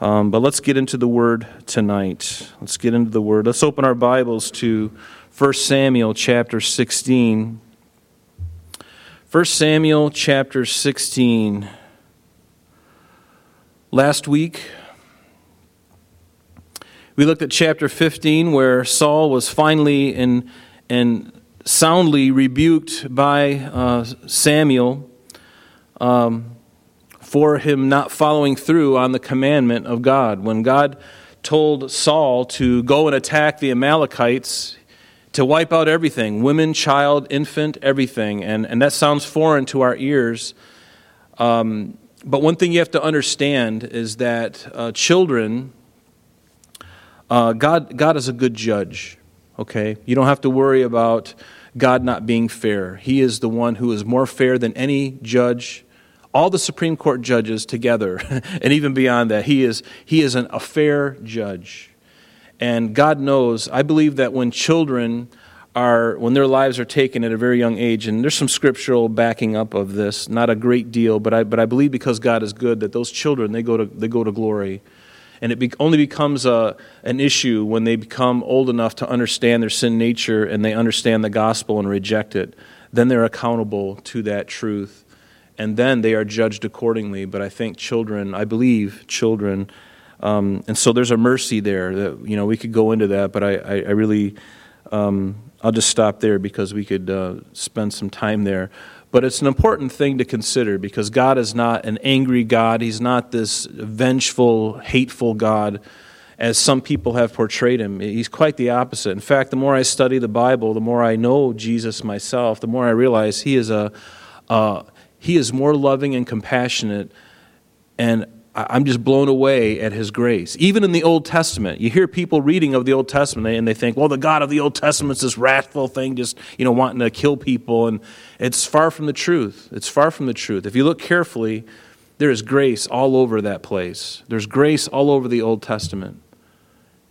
Um, but let's get into the Word tonight. Let's get into the Word. Let's open our Bibles to 1 Samuel chapter 16. 1 Samuel chapter 16. Last week, we looked at chapter 15 where Saul was finally and, and soundly rebuked by uh, Samuel. Um, for him not following through on the commandment of God. When God told Saul to go and attack the Amalekites, to wipe out everything women, child, infant, everything. And, and that sounds foreign to our ears. Um, but one thing you have to understand is that uh, children, uh, God, God is a good judge, okay? You don't have to worry about God not being fair. He is the one who is more fair than any judge all the Supreme Court judges together, and even beyond that, he is, he is an, a fair judge. And God knows, I believe that when children are, when their lives are taken at a very young age, and there's some scriptural backing up of this, not a great deal, but I, but I believe because God is good that those children, they go to, they go to glory. And it be, only becomes a, an issue when they become old enough to understand their sin nature and they understand the gospel and reject it. Then they're accountable to that truth and then they are judged accordingly. But I think children, I believe children, um, and so there's a mercy there that you know we could go into that, but I, I, I really um, I'll just stop there because we could uh, spend some time there. But it's an important thing to consider because God is not an angry God. He's not this vengeful, hateful God as some people have portrayed him. He's quite the opposite. In fact, the more I study the Bible, the more I know Jesus myself, the more I realize he is a, a he is more loving and compassionate, and I'm just blown away at His grace. Even in the Old Testament, you hear people reading of the Old Testament and they think, well, the God of the Old Testament is this wrathful thing, just you know, wanting to kill people, and it's far from the truth. It's far from the truth. If you look carefully, there is grace all over that place. There's grace all over the Old Testament.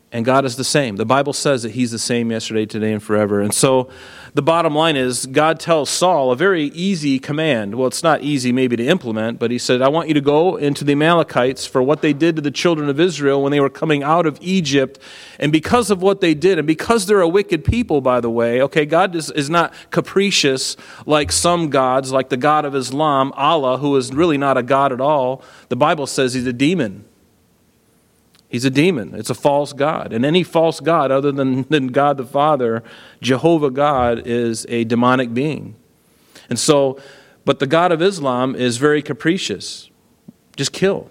And God is the same. The Bible says that He's the same yesterday, today, and forever. And so the bottom line is God tells Saul a very easy command. Well, it's not easy maybe to implement, but He said, I want you to go into the Amalekites for what they did to the children of Israel when they were coming out of Egypt. And because of what they did, and because they're a wicked people, by the way, okay, God is, is not capricious like some gods, like the God of Islam, Allah, who is really not a God at all. The Bible says He's a demon. He's a demon. It's a false God. And any false God other than, than God the Father, Jehovah God, is a demonic being. And so, but the God of Islam is very capricious. Just kill.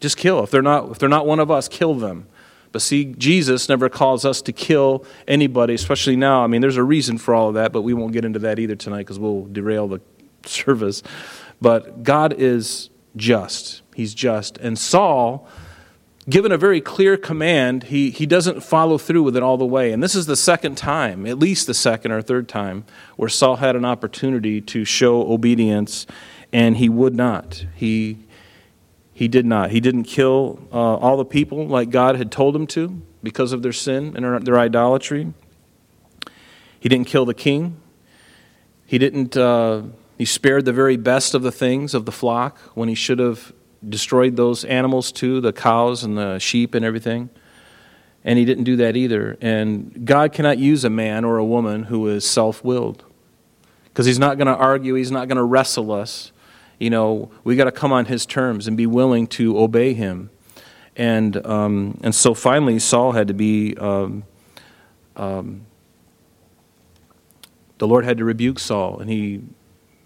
Just kill. If they're not, if they're not one of us, kill them. But see, Jesus never calls us to kill anybody, especially now. I mean, there's a reason for all of that, but we won't get into that either tonight because we'll derail the service. But God is just. He's just. And Saul given a very clear command, he, he doesn't follow through with it all the way. And this is the second time, at least the second or third time, where Saul had an opportunity to show obedience, and he would not. He, he did not. He didn't kill uh, all the people like God had told him to because of their sin and their idolatry. He didn't kill the king. He didn't. Uh, he spared the very best of the things of the flock when he should have destroyed those animals too, the cows and the sheep and everything. And he didn't do that either. And God cannot use a man or a woman who is self willed because he's not going to argue, he's not going to wrestle us. You know, we got to come on his terms and be willing to obey him. And, um, and so finally, Saul had to be, um, um, the Lord had to rebuke Saul, and he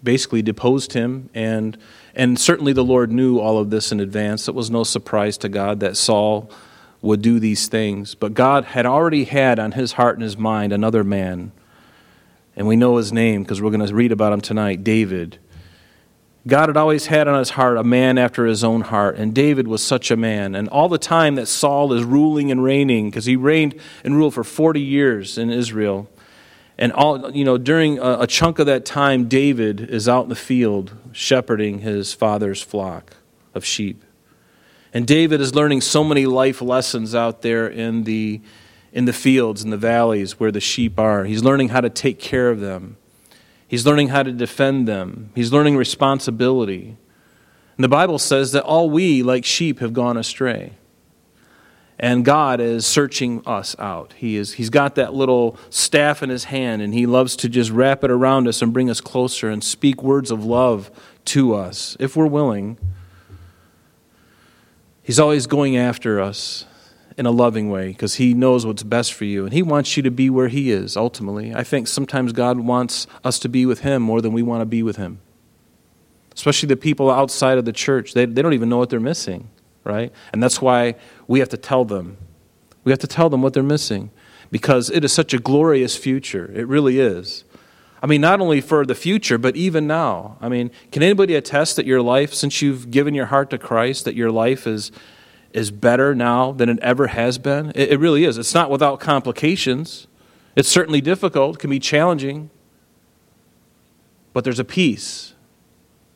basically deposed him and and certainly the Lord knew all of this in advance. It was no surprise to God that Saul would do these things. But God had already had on his heart and his mind another man. And we know his name because we're going to read about him tonight David. God had always had on his heart a man after his own heart, and David was such a man. And all the time that Saul is ruling and reigning, because he reigned and ruled for 40 years in Israel, and all, you know, during a, a chunk of that time, David is out in the field shepherding his father's flock of sheep. And David is learning so many life lessons out there in the, in the fields, in the valleys where the sheep are. He's learning how to take care of them, he's learning how to defend them, he's learning responsibility. And the Bible says that all we, like sheep, have gone astray. And God is searching us out. He is, he's got that little staff in his hand, and he loves to just wrap it around us and bring us closer and speak words of love to us, if we're willing. He's always going after us in a loving way because he knows what's best for you and he wants you to be where he is ultimately. I think sometimes God wants us to be with him more than we want to be with him. Especially the people outside of the church. They, they don't even know what they're missing, right? And that's why we have to tell them. We have to tell them what they're missing because it is such a glorious future. It really is. I mean, not only for the future, but even now. I mean, can anybody attest that your life, since you've given your heart to Christ, that your life is, is better now than it ever has been? It, it really is. It's not without complications. It's certainly difficult, can be challenging, but there's a peace.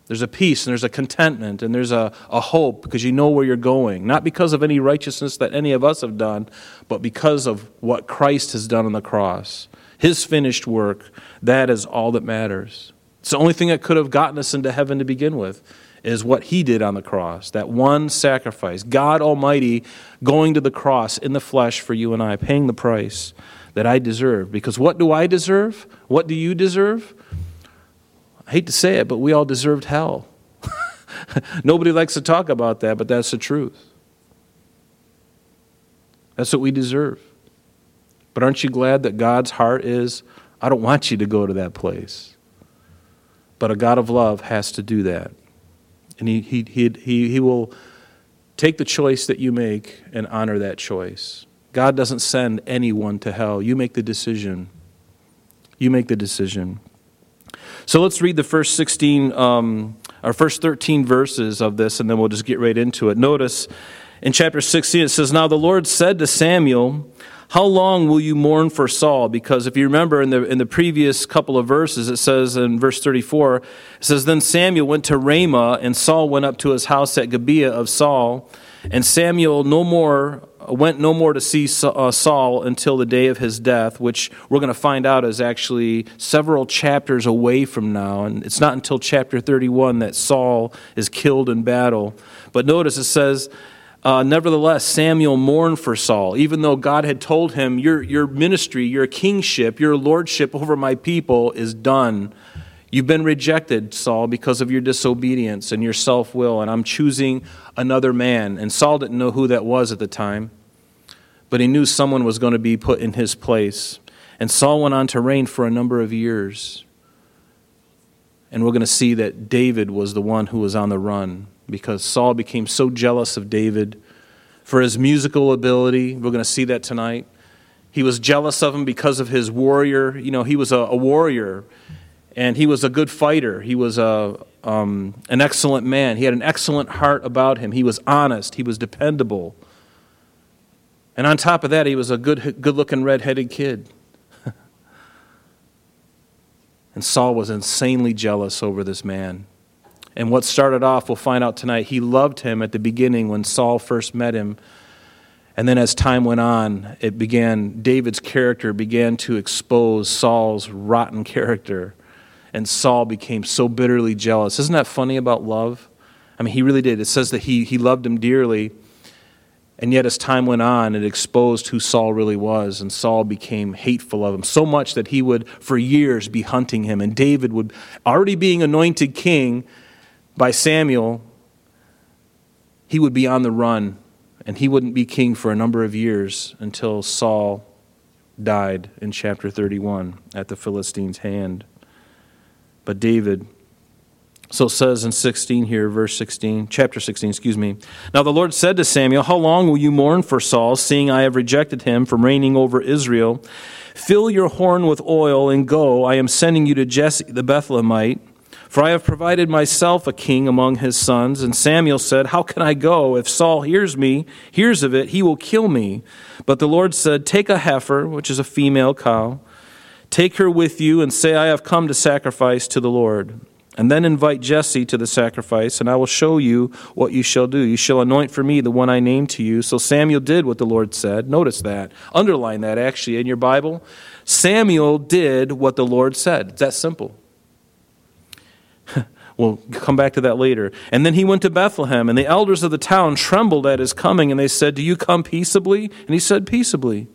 There's a peace and there's a contentment and there's a, a hope because you know where you're going. Not because of any righteousness that any of us have done, but because of what Christ has done on the cross. His finished work, that is all that matters. It's the only thing that could have gotten us into heaven to begin with, is what He did on the cross, that one sacrifice. God Almighty going to the cross in the flesh for you and I, paying the price that I deserve. Because what do I deserve? What do you deserve? I hate to say it, but we all deserved hell. Nobody likes to talk about that, but that's the truth. That's what we deserve. But aren't you glad that God's heart is, I don't want you to go to that place. But a God of love has to do that. And he, he, he, he, he will take the choice that you make and honor that choice. God doesn't send anyone to hell. You make the decision. You make the decision. So let's read the first 16, um, our first 13 verses of this, and then we'll just get right into it. Notice in chapter 16, it says, Now the Lord said to Samuel, how long will you mourn for Saul? Because if you remember in the, in the previous couple of verses, it says in verse 34, it says, Then Samuel went to Ramah, and Saul went up to his house at Gibeah of Saul. And Samuel no more went no more to see uh, Saul until the day of his death, which we're going to find out is actually several chapters away from now. And it's not until chapter 31 that Saul is killed in battle. But notice it says, uh, nevertheless, Samuel mourned for Saul, even though God had told him, your, your ministry, your kingship, your lordship over my people is done. You've been rejected, Saul, because of your disobedience and your self will, and I'm choosing another man. And Saul didn't know who that was at the time, but he knew someone was going to be put in his place. And Saul went on to reign for a number of years. And we're going to see that David was the one who was on the run because Saul became so jealous of David for his musical ability. We're going to see that tonight. He was jealous of him because of his warrior. You know, he was a, a warrior and he was a good fighter. He was a, um, an excellent man. He had an excellent heart about him. He was honest. He was dependable. And on top of that, he was a good, good looking red headed kid. and Saul was insanely jealous over this man. And what started off, we'll find out tonight, he loved him at the beginning when Saul first met him. And then as time went on, it began, David's character began to expose Saul's rotten character. And Saul became so bitterly jealous. Isn't that funny about love? I mean, he really did. It says that he, he loved him dearly. And yet, as time went on, it exposed who Saul really was, and Saul became hateful of him so much that he would, for years, be hunting him. And David would, already being anointed king, by Samuel, he would be on the run and he wouldn't be king for a number of years until Saul died in chapter 31 at the Philistines' hand. But David, so it says in 16 here, verse 16, chapter 16, excuse me. Now the Lord said to Samuel, How long will you mourn for Saul, seeing I have rejected him from reigning over Israel? Fill your horn with oil and go. I am sending you to Jesse the Bethlehemite for I have provided myself a king among his sons. And Samuel said, How can I go? If Saul hears me, hears of it, he will kill me. But the Lord said, Take a heifer, which is a female cow, take her with you, and say, I have come to sacrifice to the Lord. And then invite Jesse to the sacrifice, and I will show you what you shall do. You shall anoint for me the one I named to you. So Samuel did what the Lord said. Notice that. Underline that actually in your Bible. Samuel did what the Lord said. It's that simple. We'll come back to that later. And then he went to Bethlehem, and the elders of the town trembled at his coming, and they said, Do you come peaceably? And he said, Peaceably.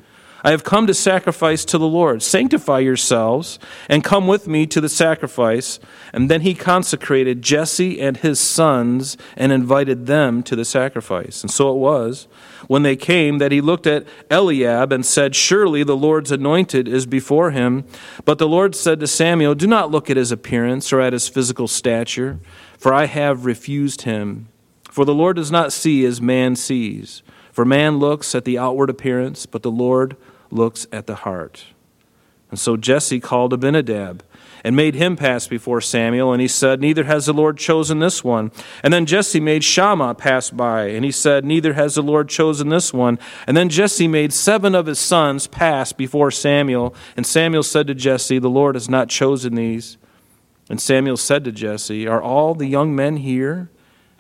I have come to sacrifice to the Lord. Sanctify yourselves and come with me to the sacrifice. And then he consecrated Jesse and his sons and invited them to the sacrifice. And so it was, when they came, that he looked at Eliab and said, Surely the Lord's anointed is before him. But the Lord said to Samuel, Do not look at his appearance or at his physical stature, for I have refused him. For the Lord does not see as man sees. For man looks at the outward appearance, but the Lord looks at the heart. And so Jesse called Abinadab and made him pass before Samuel, and he said, Neither has the Lord chosen this one. And then Jesse made Shammah pass by, and he said, Neither has the Lord chosen this one. And then Jesse made seven of his sons pass before Samuel, and Samuel said to Jesse, The Lord has not chosen these. And Samuel said to Jesse, Are all the young men here?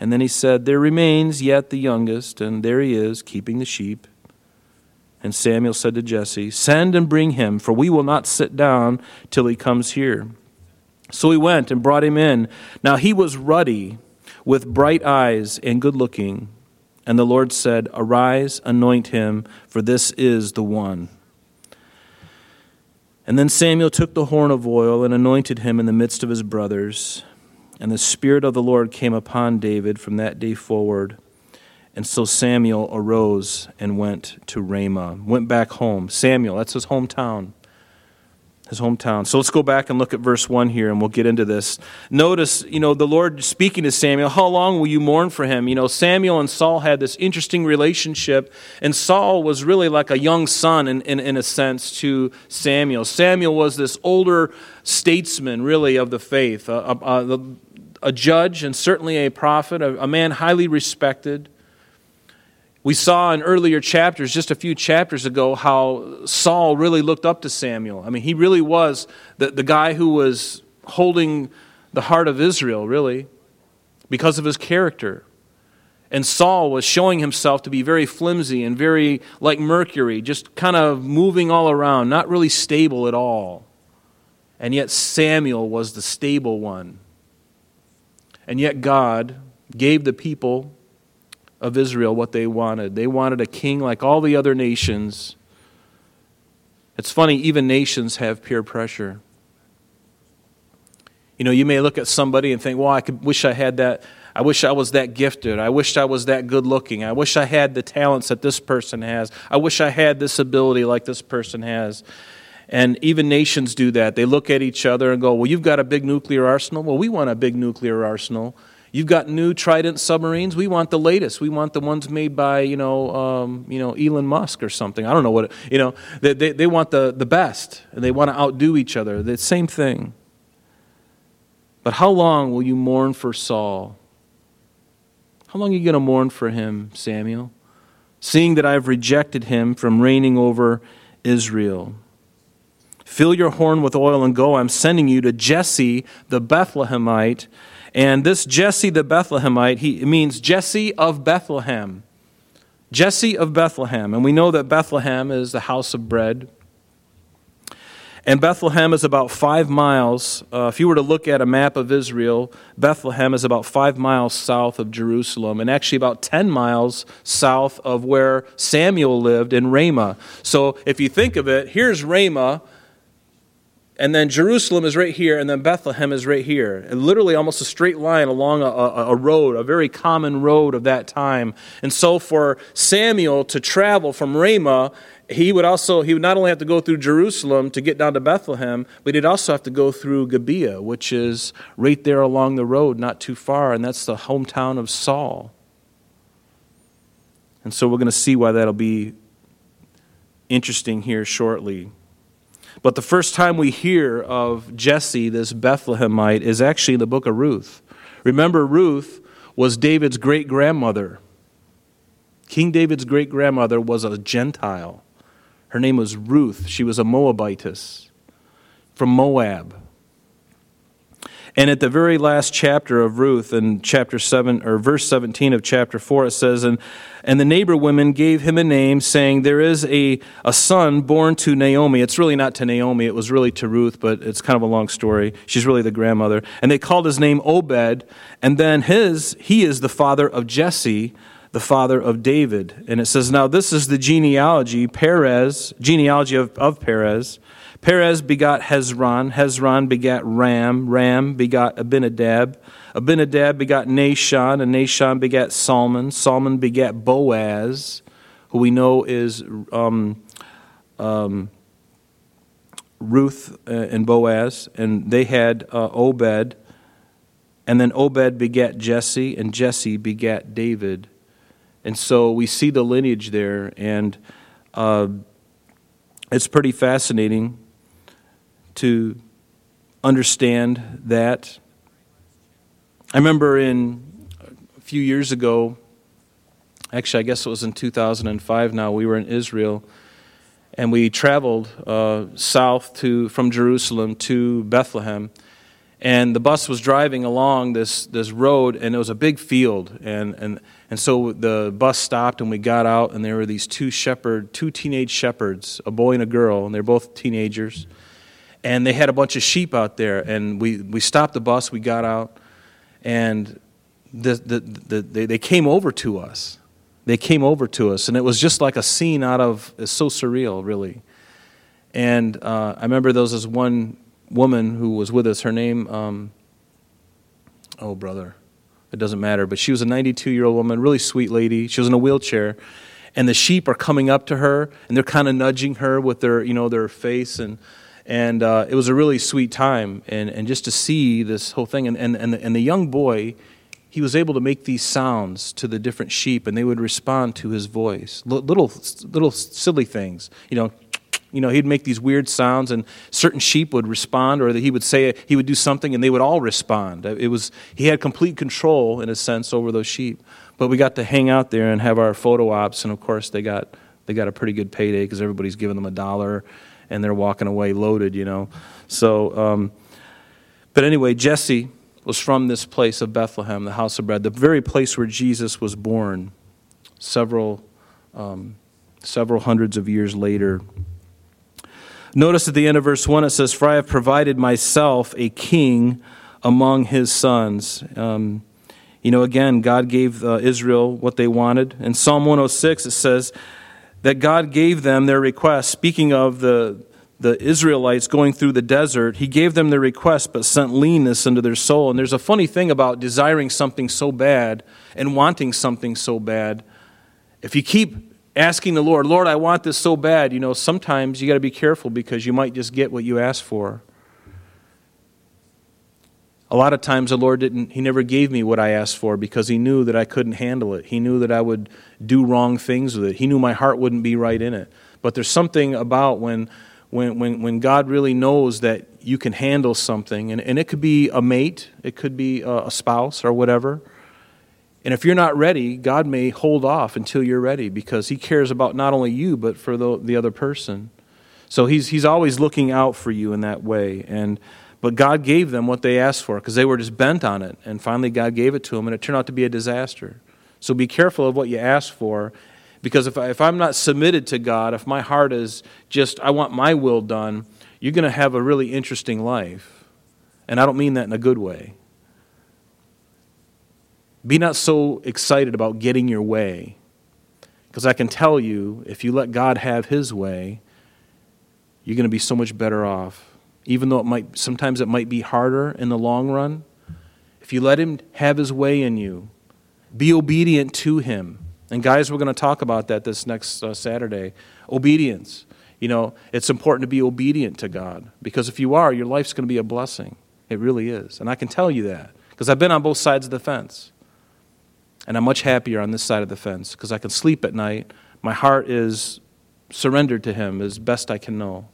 And then he said, There remains yet the youngest, and there he is, keeping the sheep. And Samuel said to Jesse, Send and bring him, for we will not sit down till he comes here. So he went and brought him in. Now he was ruddy, with bright eyes and good looking. And the Lord said, Arise, anoint him, for this is the one. And then Samuel took the horn of oil and anointed him in the midst of his brothers. And the Spirit of the Lord came upon David from that day forward and so Samuel arose and went to Ramah, went back home. Samuel, that's his hometown. His hometown. So let's go back and look at verse 1 here and we'll get into this. Notice, you know, the Lord speaking to Samuel, how long will you mourn for him? You know, Samuel and Saul had this interesting relationship, and Saul was really like a young son in, in, in a sense to Samuel. Samuel was this older statesman, really, of the faith, a, a, a, a judge and certainly a prophet, a, a man highly respected. We saw in earlier chapters, just a few chapters ago, how Saul really looked up to Samuel. I mean, he really was the, the guy who was holding the heart of Israel, really, because of his character. And Saul was showing himself to be very flimsy and very like Mercury, just kind of moving all around, not really stable at all. And yet Samuel was the stable one. And yet God gave the people of Israel what they wanted. They wanted a king like all the other nations. It's funny, even nations have peer pressure. You know, you may look at somebody and think, well, I could wish I had that. I wish I was that gifted. I wish I was that good looking. I wish I had the talents that this person has. I wish I had this ability like this person has. And even nations do that. They look at each other and go, Well, you've got a big nuclear arsenal. Well, we want a big nuclear arsenal. You've got new Trident submarines. We want the latest. We want the ones made by you know um, you know Elon Musk or something. I don't know what it, you know. They, they, they want the, the best and they want to outdo each other. The same thing. But how long will you mourn for Saul? How long are you going to mourn for him, Samuel? Seeing that I've rejected him from reigning over Israel. Fill your horn with oil and go. I'm sending you to Jesse the Bethlehemite and this Jesse the Bethlehemite, he means Jesse of Bethlehem. Jesse of Bethlehem. And we know that Bethlehem is the house of bread. And Bethlehem is about five miles. Uh, if you were to look at a map of Israel, Bethlehem is about five miles south of Jerusalem, and actually about 10 miles south of where Samuel lived in Ramah. So if you think of it, here's Ramah and then Jerusalem is right here, and then Bethlehem is right here. And literally almost a straight line along a, a, a, road, a very common road of that time. And so for Samuel to travel from Ramah, he would also he would not only have to go through Jerusalem to get down to Bethlehem, but he'd also have to go through Gibeah, which is right there along the road, not too far, and that's the hometown of Saul. And so we're going to see why that'll be interesting here shortly. But the first time we hear of Jesse, this Bethlehemite, is actually in the book of Ruth. Remember, Ruth was David's great grandmother. King David's great grandmother was a Gentile. Her name was Ruth. She was a Moabitess from Moab. And at the very last chapter of Ruth, in chapter 7, or verse 17 of chapter 4, it says, And, and the neighbor women gave him a name, saying, There is a, a son born to Naomi. It's really not to Naomi, it was really to Ruth, but it's kind of a long story. She's really the grandmother. And they called his name Obed, and then his, he is the father of Jesse, the father of David. And it says, Now this is the genealogy, Perez, genealogy of, of Perez. Perez begot Hezron. Hezron begat Ram. Ram begot Abinadab. Abinadab begot Nahshon, and Nahshon begat Salmon. Salmon begat Boaz, who we know is um, um, Ruth uh, and Boaz, and they had uh, Obed. And then Obed begat Jesse, and Jesse begat David. And so we see the lineage there, and uh, it's pretty fascinating to understand that. I remember in a few years ago, actually, I guess it was in 2005 now, we were in Israel and we traveled uh, south to, from Jerusalem to Bethlehem. And the bus was driving along this, this road, and it was a big field. And, and, and so the bus stopped, and we got out, and there were these two shepherd, two teenage shepherds, a boy and a girl, and they're both teenagers and they had a bunch of sheep out there. And we, we stopped the bus, we got out, and the, the, the, they, they came over to us. They came over to us, and it was just like a scene out of, it's so surreal, really. And uh, I remember there was this one woman who was with us. Her name, um, oh, brother, it doesn't matter, but she was a 92 year old woman, really sweet lady. She was in a wheelchair. And the sheep are coming up to her, and they're kind of nudging her with their, you know, their face. And and uh, it was a really sweet time, and, and just to see this whole thing. And, and, and, the, and the young boy, he was able to make these sounds to the different sheep, and they would respond to his voice. Little, little silly things, you know. You know, he'd make these weird sounds, and certain sheep would respond, or that he would say he would do something, and they would all respond. It was he had complete control, in a sense, over those sheep. But we got to hang out there and have our photo ops, and of course, they got they got a pretty good payday because everybody's giving them a dollar and they're walking away loaded, you know. So, um, but anyway, Jesse was from this place of Bethlehem, the house of bread, the very place where Jesus was born, several, um, several hundreds of years later. Notice at the end of verse 1 it says, For I have provided myself a king among his sons. Um, you know, again, God gave uh, Israel what they wanted. In Psalm 106, it says, that God gave them their request. Speaking of the, the Israelites going through the desert, He gave them their request but sent leanness into their soul. And there's a funny thing about desiring something so bad and wanting something so bad. If you keep asking the Lord, Lord, I want this so bad, you know, sometimes you got to be careful because you might just get what you ask for. A lot of times the Lord didn't, He never gave me what I asked for because He knew that I couldn't handle it. He knew that I would do wrong things with it. He knew my heart wouldn't be right in it. But there's something about when, when, when, when God really knows that you can handle something, and, and it could be a mate, it could be a, spouse or whatever. And if you're not ready, God may hold off until you're ready because He cares about not only you, but for the, the other person. So he's, he's always looking out for you in that way. And but God gave them what they asked for because they were just bent on it. And finally, God gave it to them, and it turned out to be a disaster. So be careful of what you ask for because if, I, if I'm not submitted to God, if my heart is just, I want my will done, you're going to have a really interesting life. And I don't mean that in a good way. Be not so excited about getting your way. Because I can tell you, if you let God have His way, you're going to be so much better off even though it might sometimes it might be harder in the long run. If you let him have his way in you, be obedient to him. And guys, we're going to talk about that this next uh, Saturday. Obedience. You know, it's important to be obedient to God because if you are, your life's going to be a blessing. It really is. And I can tell you that because I've been on both sides of the fence. And I'm much happier on this side of the fence because I can sleep at night. My heart is surrendered to Him as best I can know.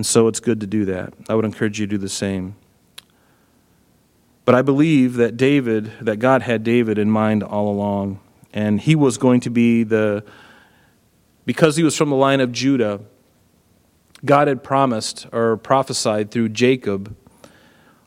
And so it's good to do that. I would encourage you to do the same. But I believe that David, that God had David in mind all along. And he was going to be the, because he was from the line of Judah, God had promised or prophesied through Jacob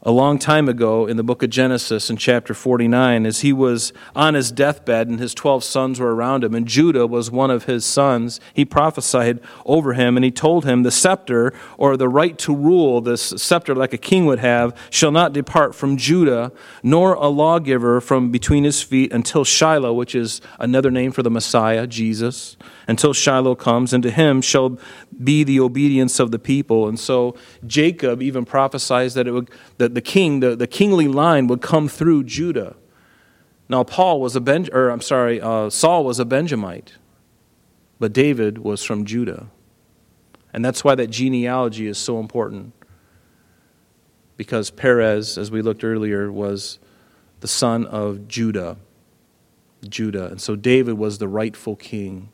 a long time ago in the book of Genesis in chapter 49 as he was on his deathbed and his 12 sons were around him and Judah was one of his sons. He prophesied over him and he told him the scepter or the right to rule this scepter like a king would have shall not depart from Judah nor a lawgiver from between his feet until Shiloh which is another name for the Messiah Jesus until Shiloh comes and to him shall be the obedience of the people and so Jacob even prophesies that it would that the king, the, the kingly line would come through Judah. Now, Paul was a ben, or I'm sorry, uh, Saul was a Benjamite, but David was from Judah. And that's why that genealogy is so important. Because Perez, as we looked earlier, was the son of Judah. Judah. And so David was the rightful king.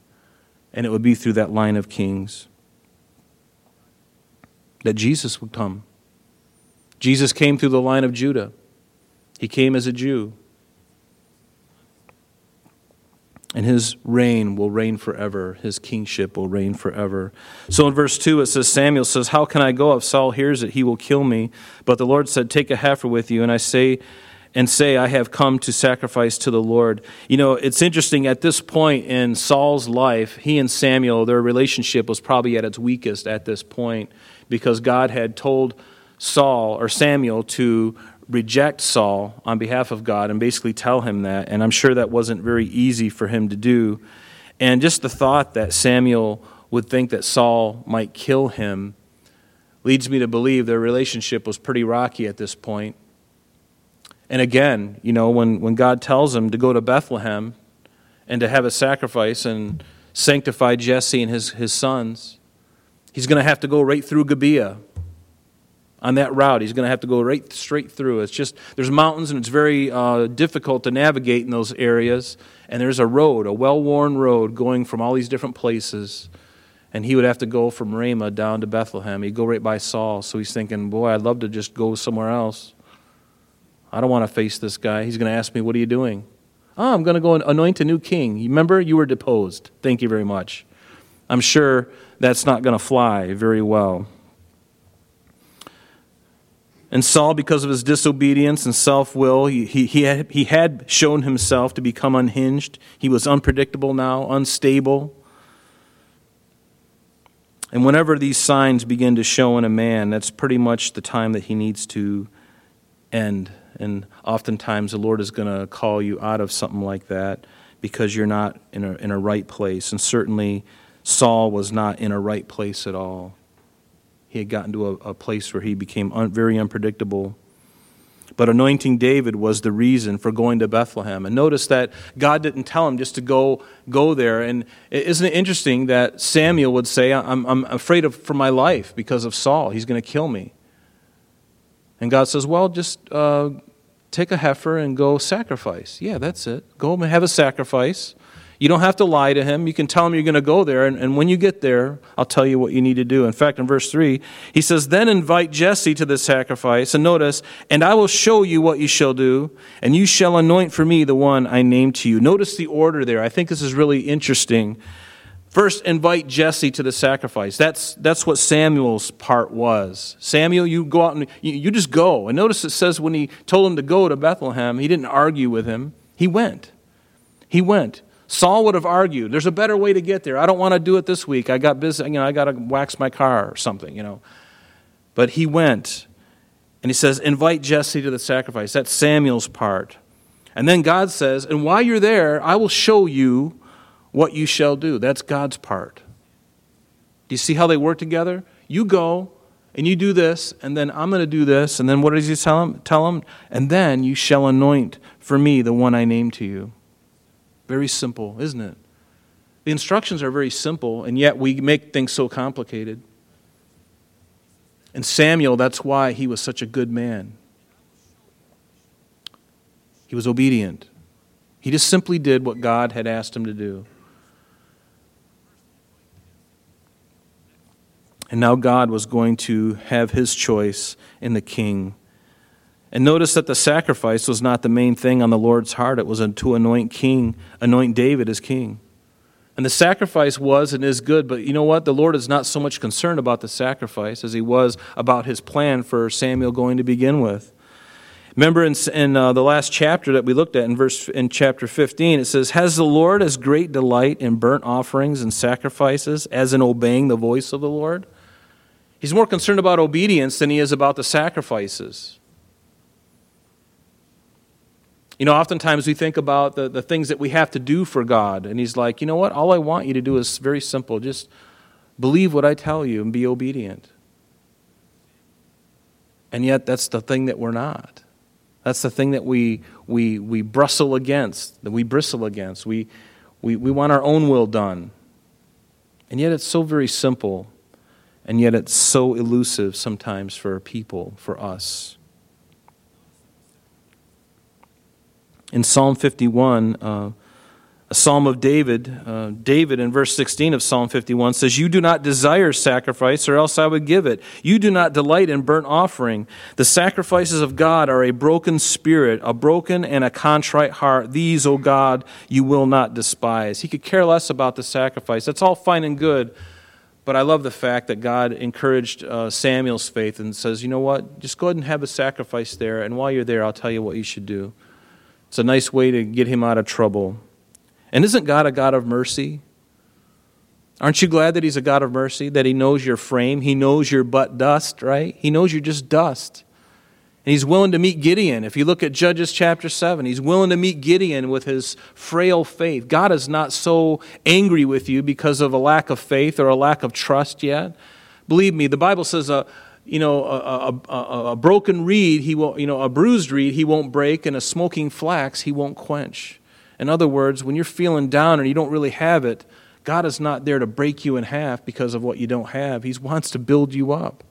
And it would be through that line of kings that Jesus would come. Jesus came through the line of Judah, he came as a Jew. And his reign will reign forever. His kingship will reign forever. So in verse 2, it says, Samuel says, How can I go? If Saul hears it, he will kill me. But the Lord said, Take a heifer with you. And I say, and say, I have come to sacrifice to the Lord. You know, it's interesting, at this point in Saul's life, he and Samuel, their relationship was probably at its weakest at this point because God had told Saul or Samuel to reject Saul on behalf of God and basically tell him that. And I'm sure that wasn't very easy for him to do. And just the thought that Samuel would think that Saul might kill him leads me to believe their relationship was pretty rocky at this point. And again, you know, when, when God tells him to go to Bethlehem and to have a sacrifice and sanctify Jesse and his, his sons, he's going to have to go right through Gibeah on that route. He's going to have to go right straight through. It's just, there's mountains and it's very uh, difficult to navigate in those areas. And there's a road, a well worn road going from all these different places. And he would have to go from Ramah down to Bethlehem. He'd go right by Saul. So he's thinking, boy, I'd love to just go somewhere else. I don't want to face this guy. He's going to ask me, what are you doing? Oh, I'm going to go and anoint a new king. Remember? You were deposed. Thank you very much. I'm sure that's not going to fly very well. And Saul, because of his disobedience and self will, he, he, he, had, he had shown himself to become unhinged. He was unpredictable now, unstable. And whenever these signs begin to show in a man, that's pretty much the time that he needs to end. And oftentimes the Lord is going to call you out of something like that because you're not in a, in a right place. And certainly Saul was not in a right place at all. He had gotten to a, a place where he became un, very unpredictable. But anointing David was the reason for going to Bethlehem. And notice that God didn't tell him just to go, go there. And isn't it interesting that Samuel would say, I'm, I'm afraid of, for my life because of Saul. He's going to kill me. And God says, Well, just uh, take a heifer and go sacrifice. Yeah, that's it. Go and have a sacrifice. You don't have to lie to him. You can tell him you're going to go there, and, and when you get there, I'll tell you what you need to do. In fact, in verse 3, he says, Then invite Jesse to the sacrifice. And notice, and I will show you what you shall do, and you shall anoint for me the one I name to you. Notice the order there. I think this is really interesting. First, invite Jesse to the sacrifice. That's, that's what Samuel's part was. Samuel, you go out and you, you just go. And notice it says when he told him to go to Bethlehem, he didn't argue with him. He went. He went. Saul would have argued, there's a better way to get there. I don't want to do it this week. I got busy, you know, I got to wax my car or something, you know. But he went and he says, invite Jesse to the sacrifice. That's Samuel's part. And then God says, and while you're there, I will show you what you shall do. That's God's part. Do you see how they work together? You go and you do this, and then I'm going to do this, and then what does he tell him? Tell him, and then you shall anoint for me the one I name to you. Very simple, isn't it? The instructions are very simple, and yet we make things so complicated. And Samuel, that's why he was such a good man. He was obedient. He just simply did what God had asked him to do. And now God was going to have his choice in the king. And notice that the sacrifice was not the main thing on the Lord's heart. It was to anoint king, anoint David as king. And the sacrifice was and is good, but you know what? The Lord is not so much concerned about the sacrifice as he was about his plan for Samuel going to begin with. Remember in, in uh, the last chapter that we looked at in verse in chapter 15, it says, "Has the Lord as great delight in burnt offerings and sacrifices as in obeying the voice of the Lord?" He's more concerned about obedience than he is about the sacrifices. You know, oftentimes we think about the, the things that we have to do for God, and He's like, you know what? All I want you to do is very simple. Just believe what I tell you and be obedient. And yet, that's the thing that we're not. That's the thing that we, we, we bristle against, that we bristle against. We, we, we want our own will done. And yet, it's so very simple, and yet it's so elusive sometimes for people, for us. In Psalm 51, uh, a psalm of David, uh, David in verse 16 of Psalm 51 says, You do not desire sacrifice, or else I would give it. You do not delight in burnt offering. The sacrifices of God are a broken spirit, a broken and a contrite heart. These, O God, you will not despise. He could care less about the sacrifice. That's all fine and good. But I love the fact that God encouraged uh, Samuel's faith and says, You know what? Just go ahead and have a sacrifice there, and while you're there, I'll tell you what you should do. It's a nice way to get him out of trouble. And isn't God a God of mercy? Aren't you glad that He's a God of mercy, that He knows your frame? He knows you're but dust, right? He knows you're just dust. He's willing to meet Gideon. If you look at Judges chapter 7, He's willing to meet Gideon with his frail faith. God is not so angry with you because of a lack of faith or a lack of trust yet. Believe me, the Bible says a, you know, a, a, a, a broken reed, he will, you know, a bruised reed he won't break, and a smoking flax he won't quench. In other words, when you're feeling down and you don't really have it, God is not there to break you in half because of what you don't have. He wants to build you up.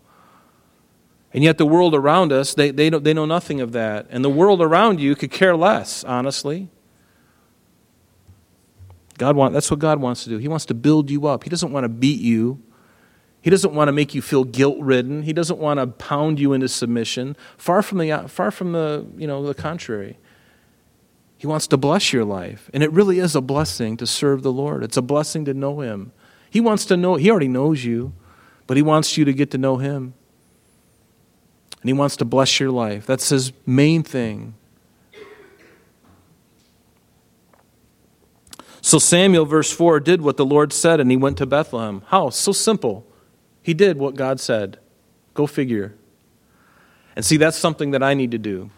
And yet, the world around us, they, they, they know nothing of that. And the world around you could care less, honestly. God want, that's what God wants to do. He wants to build you up. He doesn't want to beat you. He doesn't want to make you feel guilt-ridden. He doesn't want to pound you into submission. Far from the, far from the, you know, the contrary. He wants to bless your life. And it really is a blessing to serve the Lord. It's a blessing to know Him. He wants to know, He already knows you, but He wants you to get to know Him. And He wants to bless your life. That's His main thing. So Samuel, verse 4, did what the Lord said and he went to Bethlehem. How? So simple. He did what God said. Go figure. And see, that's something that I need to do.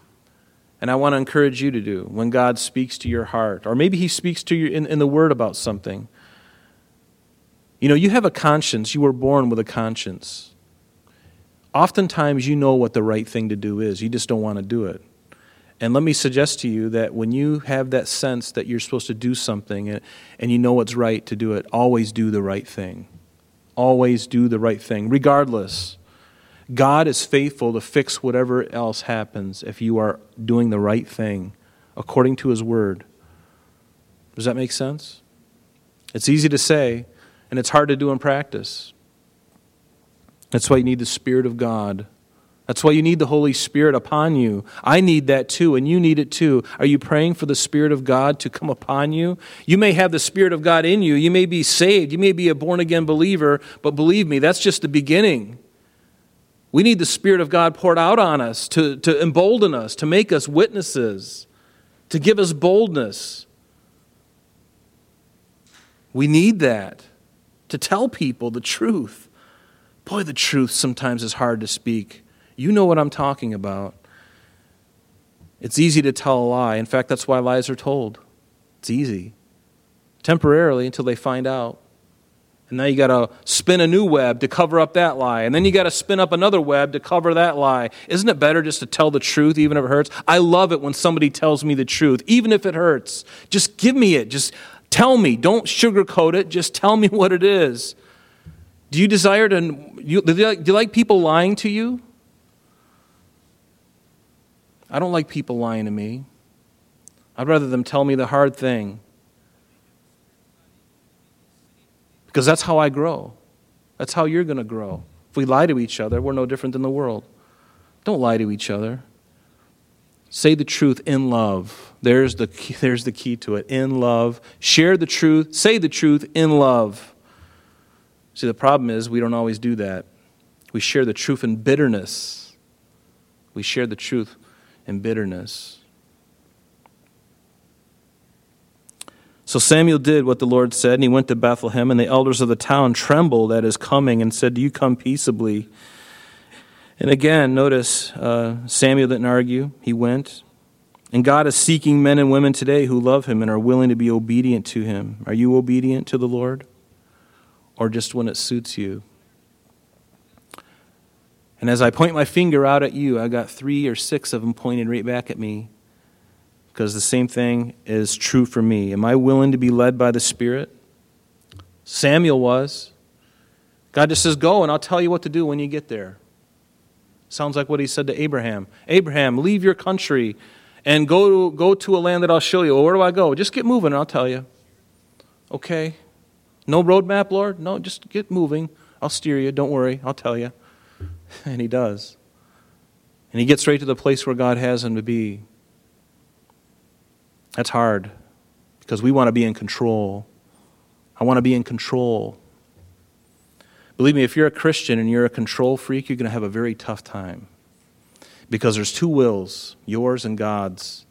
And I want to encourage you to do when God speaks to your heart, or maybe He speaks to you in, in the Word about something. You know, you have a conscience. You were born with a conscience. Oftentimes, you know what the right thing to do is, you just don't want to do it. And let me suggest to you that when you have that sense that you're supposed to do something and, and you know what's right to do it, always do the right thing. Always do the right thing, regardless. God is faithful to fix whatever else happens if you are doing the right thing according to His Word. Does that make sense? It's easy to say, and it's hard to do in practice. That's why you need the Spirit of God. That's why you need the Holy Spirit upon you. I need that too, and you need it too. Are you praying for the Spirit of God to come upon you? You may have the Spirit of God in you. You may be saved. You may be a born again believer, but believe me, that's just the beginning. We need the Spirit of God poured out on us to, to embolden us, to make us witnesses, to give us boldness. We need that to tell people the truth. Boy, the truth sometimes is hard to speak. You know what I'm talking about. It's easy to tell a lie. In fact, that's why lies are told. It's easy. Temporarily until they find out. And now you got to spin a new web to cover up that lie. And then you got to spin up another web to cover that lie. Isn't it better just to tell the truth, even if it hurts? I love it when somebody tells me the truth, even if it hurts. Just give me it. Just tell me. Don't sugarcoat it. Just tell me what it is. Do you desire to, you, do, you like, do you like people lying to you? I don't like people lying to me. I'd rather them tell me the hard thing. Because that's how I grow. That's how you're going to grow. If we lie to each other, we're no different than the world. Don't lie to each other. Say the truth in love. There's the, there's the key to it. In love. Share the truth. Say the truth in love. See, the problem is we don't always do that. We share the truth in bitterness. We share the truth. and bitterness. So Samuel did what the Lord said, and he went to Bethlehem, and the elders of the town trembled at his coming and said, Do you come peaceably? And again, notice uh, Samuel didn't argue, he went. And God is seeking men and women today who love him and are willing to be obedient to him. Are you obedient to the Lord? Or just when it suits you? And as I point my finger out at you, I got three or six of them pointed right back at me because the same thing is true for me. Am I willing to be led by the Spirit? Samuel was. God just says, Go, and I'll tell you what to do when you get there. Sounds like what he said to Abraham Abraham, leave your country and go to, go to a land that I'll show you. Well, where do I go? Just get moving, and I'll tell you. Okay. No roadmap, Lord? No, just get moving. I'll steer you. Don't worry. I'll tell you. And he does. And he gets right to the place where God has him to be. That's hard because we want to be in control. I want to be in control. Believe me, if you're a Christian and you're a control freak, you're going to have a very tough time because there's two wills, yours and God's.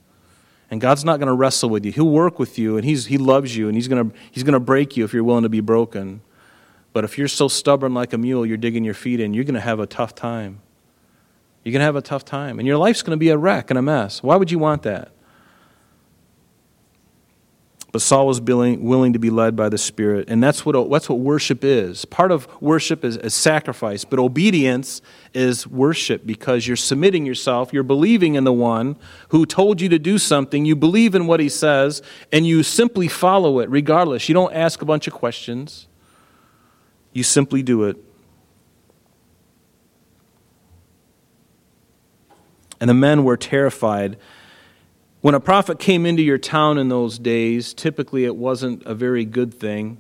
And God's not going to wrestle with you. He'll work with you and he's, He loves you and he's going he's to break you if you're willing to be broken. But if you're so stubborn like a mule, you're digging your feet in, you're going to have a tough time. You're going to have a tough time. And your life's going to be a wreck and a mess. Why would you want that? But Saul was willing, to be led by the Spirit. And that's what, that's what worship is. Part of worship is, is sacrifice, but obedience is worship because you're submitting yourself, you're believing in the one who told you to do something, you believe in what he says, and you simply follow it regardless. You don't ask a bunch of questions, you simply do it. And the men were terrified when a prophet came into your town in those days, typically it wasn't a very good thing.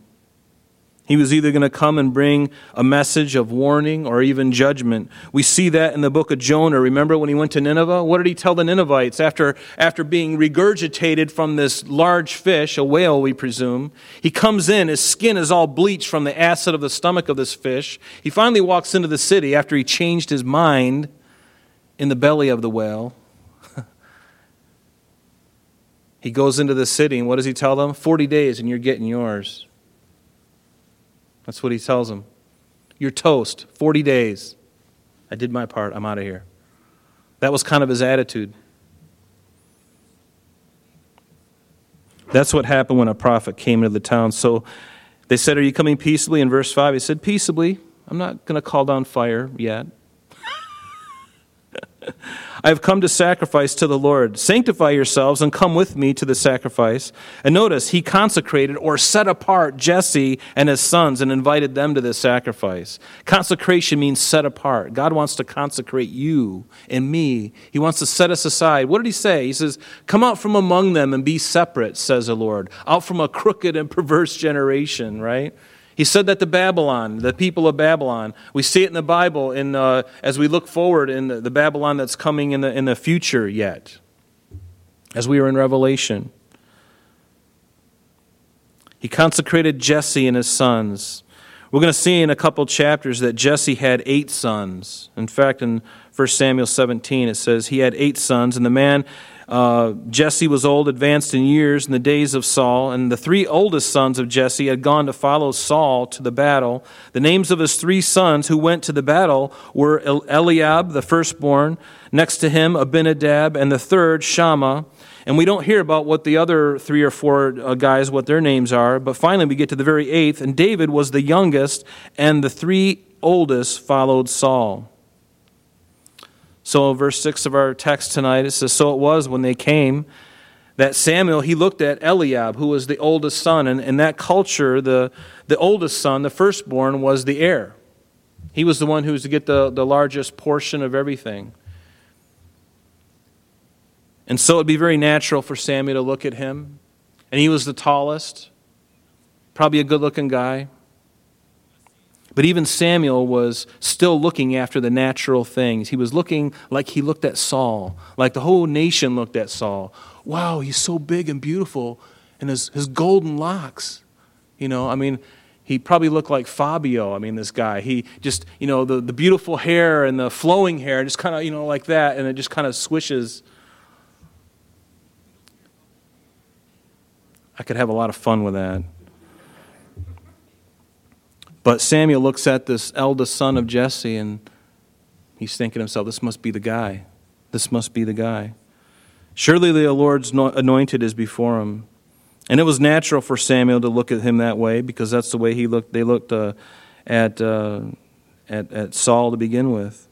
He was either going to come and bring a message of warning or even judgment. We see that in the book of Jonah. Remember when he went to Nineveh? What did he tell the Ninevites after, after being regurgitated from this large fish, a whale, we presume? He comes in, his skin is all bleached from the acid of the stomach of this fish. He finally walks into the city after he changed his mind in the belly of the whale. He goes into the city, and what does he tell them? 40 days, and you're getting yours. That's what he tells them. You're toast, 40 days. I did my part, I'm out of here. That was kind of his attitude. That's what happened when a prophet came into the town. So they said, Are you coming peaceably? In verse 5, he said, Peaceably. I'm not going to call down fire yet. I have come to sacrifice to the Lord. Sanctify yourselves and come with me to the sacrifice. And notice, he consecrated or set apart Jesse and his sons and invited them to this sacrifice. Consecration means set apart. God wants to consecrate you and me. He wants to set us aside. What did he say? He says, Come out from among them and be separate, says the Lord. Out from a crooked and perverse generation, right? He said that to Babylon, the people of Babylon. We see it in the Bible in, uh, as we look forward in the, the Babylon that's coming in the, in the future yet, as we are in Revelation. He consecrated Jesse and his sons. We're going to see in a couple chapters that Jesse had eight sons. In fact, in 1 Samuel 17, it says he had eight sons, and the man uh, Jesse was old, advanced in years in the days of Saul, and the three oldest sons of Jesse had gone to follow Saul to the battle. The names of his three sons who went to the battle were Eliab, the firstborn, next to him Abinadab, and the third Shammah. And we don't hear about what the other three or four uh, guys, what their names are, but finally we get to the very eighth, and David was the youngest, and the three oldest followed Saul. So, verse 6 of our text tonight, it says, So it was when they came that Samuel, he looked at Eliab, who was the oldest son. And in that culture, the, the oldest son, the firstborn, was the heir. He was the one who was to get the, the largest portion of everything. And so it would be very natural for Samuel to look at him. And he was the tallest, probably a good looking guy. But even Samuel was still looking after the natural things. He was looking like he looked at Saul, like the whole nation looked at Saul. Wow, he's so big and beautiful, and his, his golden locks. You know, I mean, he probably looked like Fabio. I mean, this guy. He just, you know, the, the beautiful hair and the flowing hair, just kind of, you know, like that, and it just kind of swishes. I could have a lot of fun with that. But Samuel looks at this eldest son of Jesse and he's thinking to himself, this must be the guy. This must be the guy. Surely the Lord's anointed is before him. And it was natural for Samuel to look at him that way because that's the way he looked. They looked uh, at, uh, at, at Saul to begin with.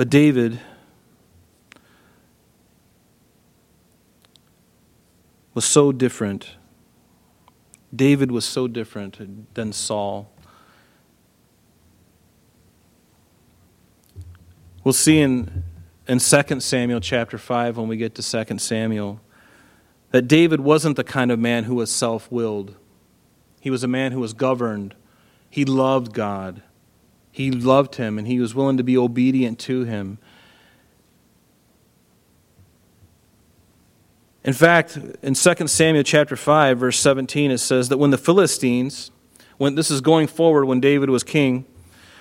But David was so different. David was so different than Saul. We'll see in, in 2 Samuel chapter 5 when we get to 2 Samuel that David wasn't the kind of man who was self willed. He was a man who was governed. He loved God. He loved him and he was willing to be obedient to him. In fact, in 2 Samuel chapter 5 verse 17 it says that when the Philistines when this is going forward when David was king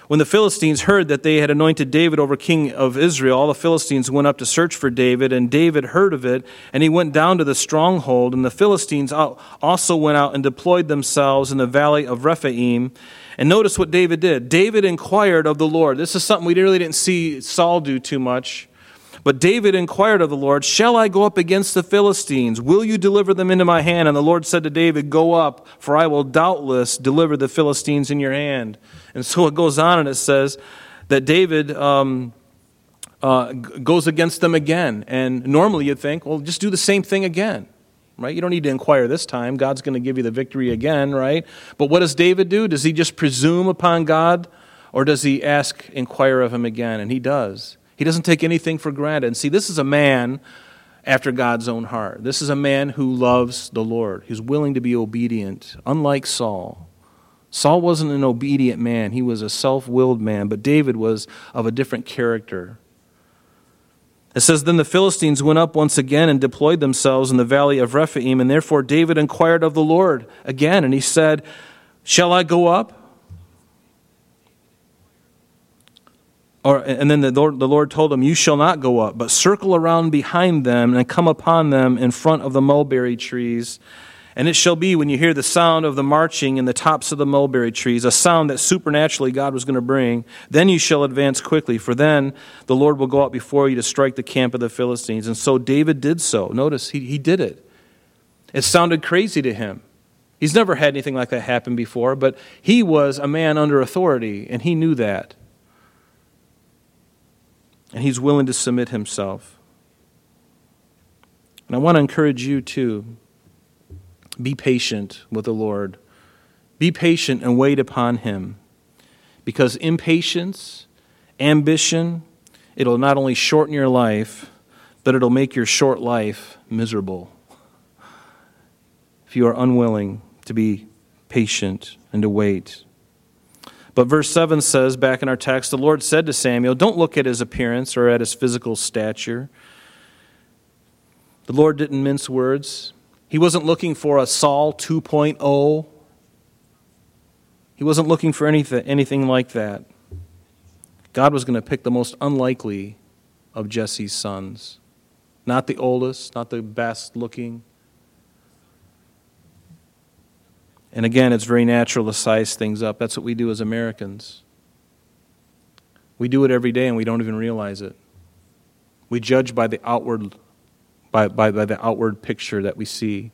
when the Philistines heard that they had anointed David over king of Israel, all the Philistines went up to search for David, and David heard of it, and he went down to the stronghold. And the Philistines also went out and deployed themselves in the valley of Rephaim. And notice what David did. David inquired of the Lord. This is something we really didn't see Saul do too much. But David inquired of the Lord, Shall I go up against the Philistines? Will you deliver them into my hand? And the Lord said to David, Go up, for I will doubtless deliver the Philistines in your hand. And so it goes on and it says that David um, uh, goes against them again. And normally you'd think, well, just do the same thing again, right? You don't need to inquire this time. God's going to give you the victory again, right? But what does David do? Does he just presume upon God? Or does he ask, inquire of him again? And he does. He doesn't take anything for granted. And see, this is a man after God's own heart. This is a man who loves the Lord. who's willing to be obedient, unlike Saul. Saul wasn't an obedient man, he was a self willed man, but David was of a different character. It says, Then the Philistines went up once again and deployed themselves in the valley of Rephaim, and therefore David inquired of the Lord again, and he said, Shall I go up? Or, and then the Lord, the Lord told him, You shall not go up, but circle around behind them and come upon them in front of the mulberry trees. And it shall be when you hear the sound of the marching in the tops of the mulberry trees, a sound that supernaturally God was going to bring, then you shall advance quickly, for then the Lord will go out before you to strike the camp of the Philistines. And so David did so. Notice, he, he did it. It sounded crazy to him. He's never had anything like that happen before, but he was a man under authority, and he knew that. And he's willing to submit himself. And I want to encourage you, too be patient with the Lord. Be patient and wait upon Him. Because impatience, ambition, it'll not only shorten your life, but it'll make your short life miserable. If you are unwilling to be patient and to wait. But verse 7 says, back in our text, the Lord said to Samuel, Don't look at his appearance or at his physical stature. The Lord didn't mince words. He wasn't looking for a Saul 2.0. He wasn't looking for anything, anything like that. God was going to pick the most unlikely of Jesse's sons. Not the oldest, not the best looking. And again, it's very natural to size things up. That's what we do as Americans. We do it every day and we don't even realize it. We judge by the outward by, by, by the outward picture that we see.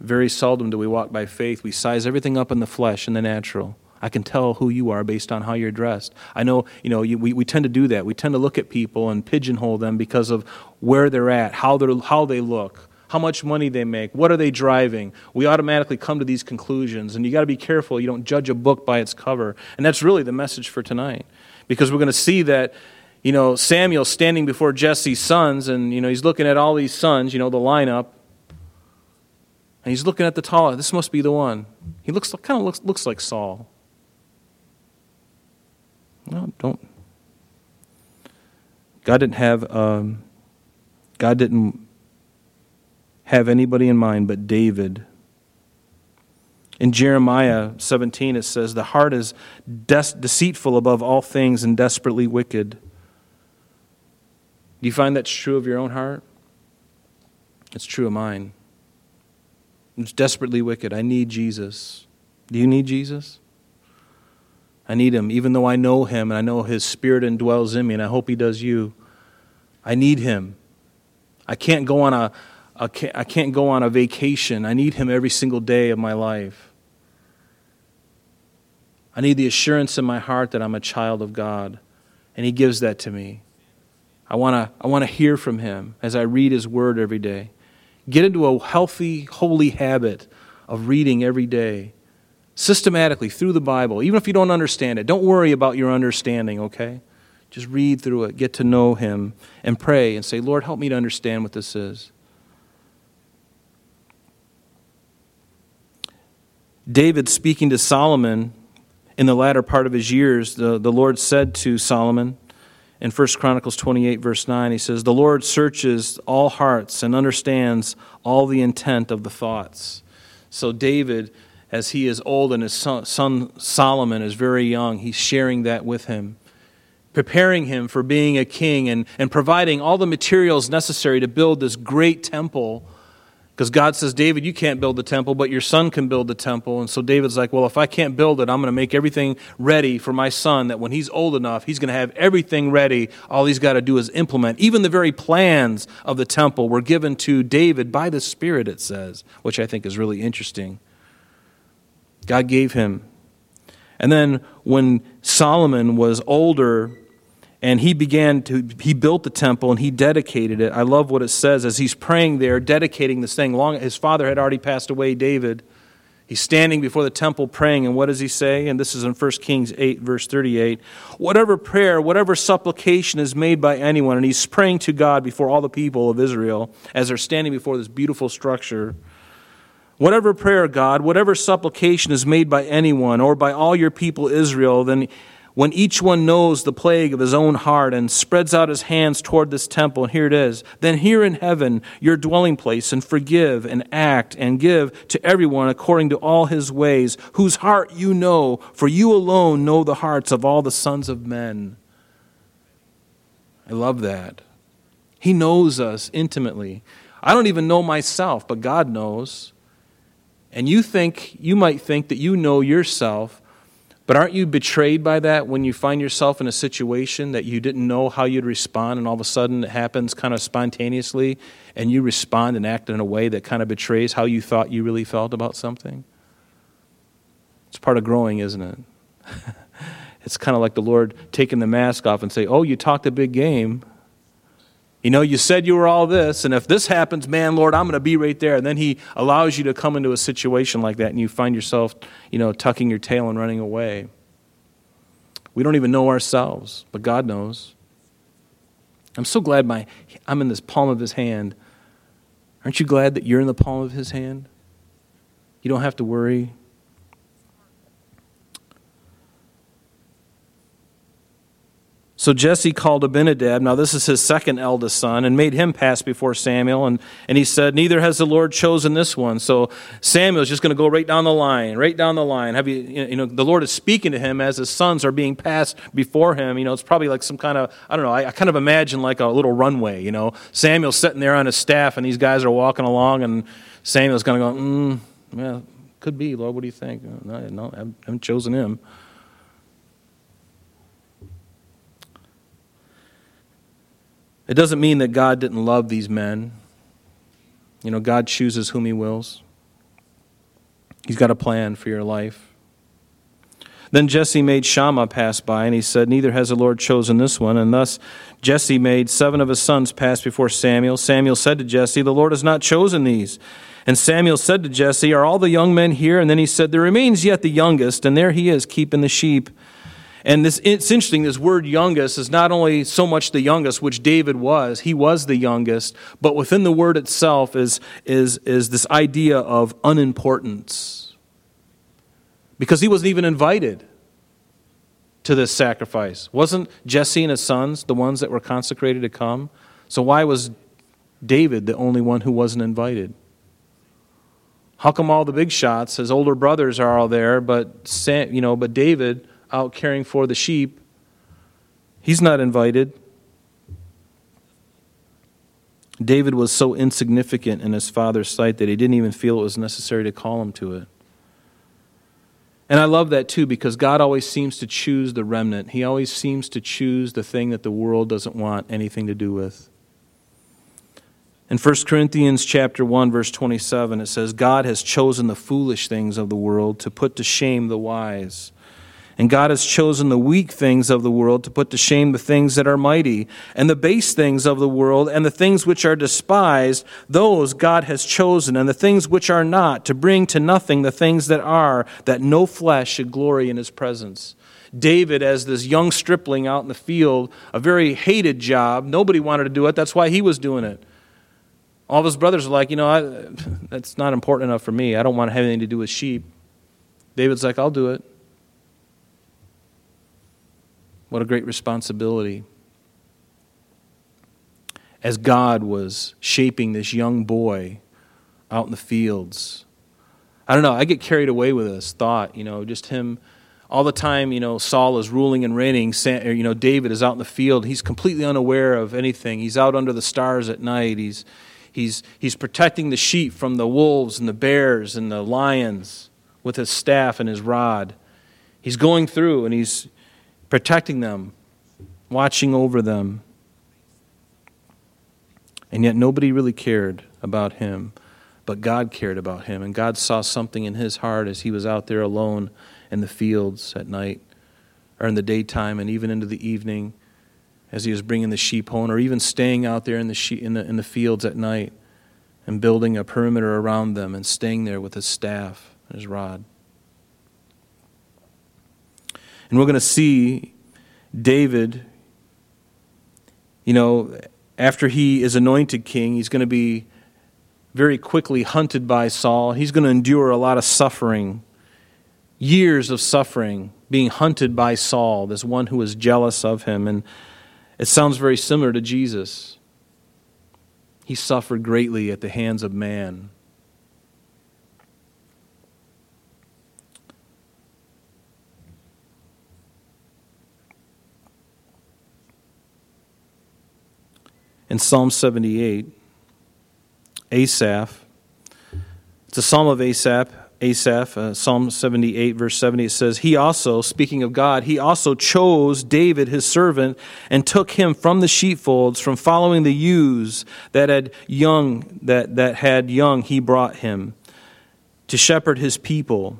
Very seldom do we walk by faith. We size everything up in the flesh and the natural. I can tell who you are based on how you're dressed. I know, you know, you, we, we tend to do that. We tend to look at people and pigeonhole them because of where they're at, how, they're, how they look, how much money they make, what are they driving. We automatically come to these conclusions, and you got to be careful. You don't judge a book by its cover. And that's really the message for tonight. Because we're going to see that you know, Samuel standing before Jesse's sons, and, you know, he's looking at all these sons, you know, the lineup. And he's looking at the tall. This must be the one. He looks kind of looks, looks like Saul. No, don't. God didn't have um, God didn't have anybody in mind but David. In Jeremiah 17, it says, The heart is des- deceitful above all things and desperately wicked. Do you find that's true of your own heart? It's true of mine. It's desperately wicked. I need Jesus. Do you need Jesus? I need him, even though I know him and I know his spirit indwells in me, and I hope he does you. I need him. I can't go on a, a I can't go on a vacation. I need him every single day of my life. I need the assurance in my heart that I'm a child of God, and he gives that to me. I want to I want to hear from him as I read his word every day. Get into a healthy, holy habit of reading every day, systematically through the Bible, even if you don't understand it. Don't worry about your understanding, okay? Just read through it, get to know Him, and pray and say, Lord, help me to understand what this is. David, speaking to Solomon in the latter part of his years, the, the Lord said to Solomon, in 1 Chronicles 28, verse 9, he says, The Lord searches all hearts and understands all the intent of the thoughts. So, David, as he is old and his son, Solomon is very young, he's sharing that with him, preparing him for being a king and, and providing all the materials necessary to build this great temple because God says, David, you can't build the temple, but your son can build the temple. And so David's like, well, if I can't build it, I'm going to make everything ready for my son that when he's old enough, he's going to have everything ready. All he's got to do is implement. Even the very plans of the temple were given to David by the Spirit, it says, which I think is really interesting. God gave him. And then when Solomon was older, and he began to he built the temple and he dedicated it. I love what it says as he's praying there dedicating this thing. Long his father had already passed away david. He's standing before the temple praying. And what does he say? And this is in 1 kings 8 verse 38 whatever prayer whatever supplication is made by anyone and he's praying to god before all the people of israel as they're standing before this beautiful structure. Whatever prayer god whatever supplication is made by anyone or by all your people israel then when each one knows the plague of his own heart and spreads out his hands toward this temple, and here it is, then here in heaven your dwelling place, and forgive and act and give to everyone according to all his ways, whose heart you know, for you alone know the hearts of all the sons of men. I love that. He knows us intimately. I don't even know myself, but God knows. And you think, you might think that you know yourself but aren't you betrayed by that when you find yourself in a situation that you didn't know how you'd respond, and all of a sudden it happens kind of spontaneously, and you respond and act in a way that kind of betrays how you thought you really felt about something? It's part of growing, isn't it? it's kind of like the Lord taking the mask off and say, "Oh, you talked a big game." You know, you said you were all this, and if this happens, man, Lord, I'm going to be right there. And then He allows you to come into a situation like that, and you find yourself, you know, tucking your tail and running away. We don't even know ourselves, but God knows. I'm so glad my, I'm in this palm of His hand. Aren't you glad that you're in the palm of His hand? You don't have to worry. So Jesse called Abinadab, now this is his second eldest son, and made him pass before Samuel. And, and he said, Neither has the Lord chosen this one. So Samuel's just going to go right down the line, right down the line. Have you, you know, the Lord is speaking to him as his sons are being passed before him. You know, it's probably like some kind of, I don't know, I, I kind of imagine like a little runway, you know. Samuel's sitting there on his staff, and these guys are walking along, and Samuel's going to go, mm, yeah, could be, Lord, what do you think? No, no I haven't chosen him. It doesn't mean that God didn't love these men. You know, God chooses whom He wills, He's got a plan for your life. Then Jesse made Shammah pass by, and he said, Neither has the Lord chosen this one. And thus Jesse made seven of his sons pass before Samuel. Samuel said to Jesse, The Lord has not chosen these. And Samuel said to Jesse, Are all the young men here? And then he said, There remains yet the youngest, and there he is, keeping the sheep. And this, it's interesting, this word youngest is not only so much the youngest, which David was, he was the youngest, but within the word itself is, is, is this idea of unimportance. Because he wasn't even invited to this sacrifice. Wasn't Jesse and his sons the ones that were consecrated to come? So why was David the only one who wasn't invited? How come all the big shots, his older brothers, are all there, but you know, but David out caring for the sheep, he's not invited. David was so insignificant in his father's sight that he didn't even feel it was necessary to call him to it. And I love that too because God always seems to choose the remnant. He always seems to choose the thing that the world doesn't want anything to do with. In 1 Corinthians chapter 1 verse 27 it says God has chosen the foolish things of the world to put to shame the wise. And God has chosen the weak things of the world to put to shame the things that are mighty, and the base things of the world, and the things which are despised, those God has chosen, and the things which are not, to bring to nothing the things that are, that no flesh should glory in his presence. David, as this young stripling out in the field, a very hated job. Nobody wanted to do it. That's why he was doing it. All of his brothers are like, you know, I, that's not important enough for me. I don't want to have anything to do with sheep. David's like, I'll do it. What a great responsibility. As God was shaping this young boy out in the fields. I don't know, I get carried away with this thought, you know, just him all the time, you know, Saul is ruling and reigning. You know, David is out in the field. He's completely unaware of anything. He's out under the stars at night. He's, he's, he's protecting the sheep from the wolves and the bears and the lions with his staff and his rod. He's going through and he's, protecting them, watching over them. And yet nobody really cared about him, but God cared about him. And God saw something in his heart as he was out there alone in the fields at night or in the daytime and even into the evening as he was bringing the sheep home or even staying out there in the, she- in the, in the fields at night and building a perimeter around them and staying there with his staff and his rod. And we're going to see David, you know, after he is anointed king, he's going to be very quickly hunted by Saul. He's going to endure a lot of suffering, years of suffering, being hunted by Saul, this one who is jealous of him. And it sounds very similar to Jesus. He suffered greatly at the hands of man. In Psalm 78, Asaph, it's a psalm of Asaph, Asaph, uh, Psalm 78, verse 70, it says, He also, speaking of God, he also chose David, his servant, and took him from the sheepfolds, from following the ewes that had young, that, that had young, he brought him to shepherd his people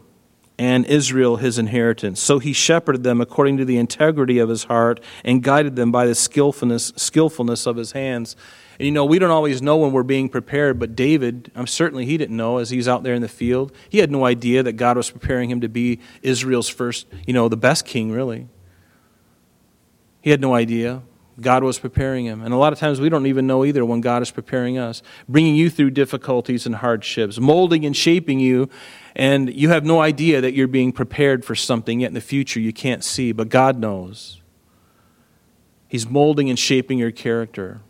and Israel his inheritance. So he shepherded them according to the integrity of his heart and guided them by the skillfulness, skillfulness of his hands. And you know, we don't always know when we're being prepared, but David, I'm certainly he didn't know as he's out there in the field. He had no idea that God was preparing him to be Israel's first, you know, the best king, really. He had no idea. God was preparing him. And a lot of times we don't even know either when God is preparing us, bringing you through difficulties and hardships, molding and shaping you and you have no idea that you're being prepared for something yet in the future you can't see, but God knows. He's molding and shaping your character.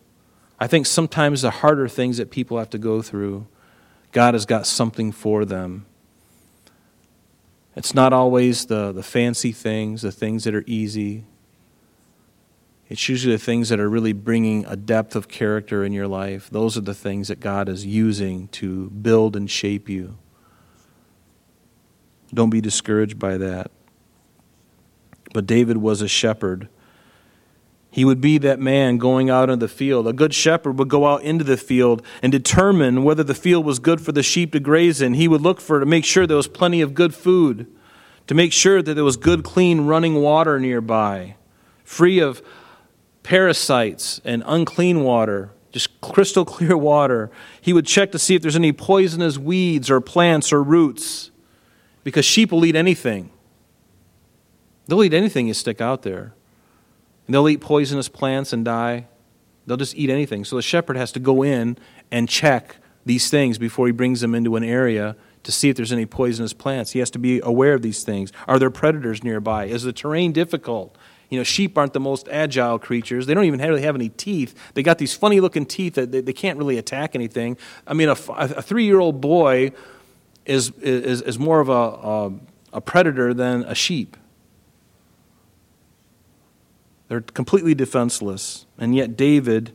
I think sometimes the harder things that people have to go through, God has got something for them. It's not always the, the fancy things, the things that are easy. It's usually the things that are really bringing a depth of character in your life. Those are the things that God is using to build and shape you. Don't be discouraged by that. But David was a shepherd. He would be that man going out in the field. A good shepherd would go out into the field and determine whether the field was good for the sheep to graze in. He would look for to make sure there was plenty of good food, to make sure that there was good, clean running water nearby, free of parasites and unclean water, just crystal clear water. He would check to see if there's any poisonous weeds or plants or roots because sheep will eat anything. They'll eat anything you stick out there. And they'll eat poisonous plants and die. They'll just eat anything. So the shepherd has to go in and check these things before he brings them into an area to see if there's any poisonous plants. He has to be aware of these things. Are there predators nearby? Is the terrain difficult? You know, sheep aren't the most agile creatures. They don't even really have any teeth. They got these funny looking teeth that they, they can't really attack anything. I mean, a, a three year old boy is, is, is more of a, a, a predator than a sheep. They're completely defenseless. And yet, David,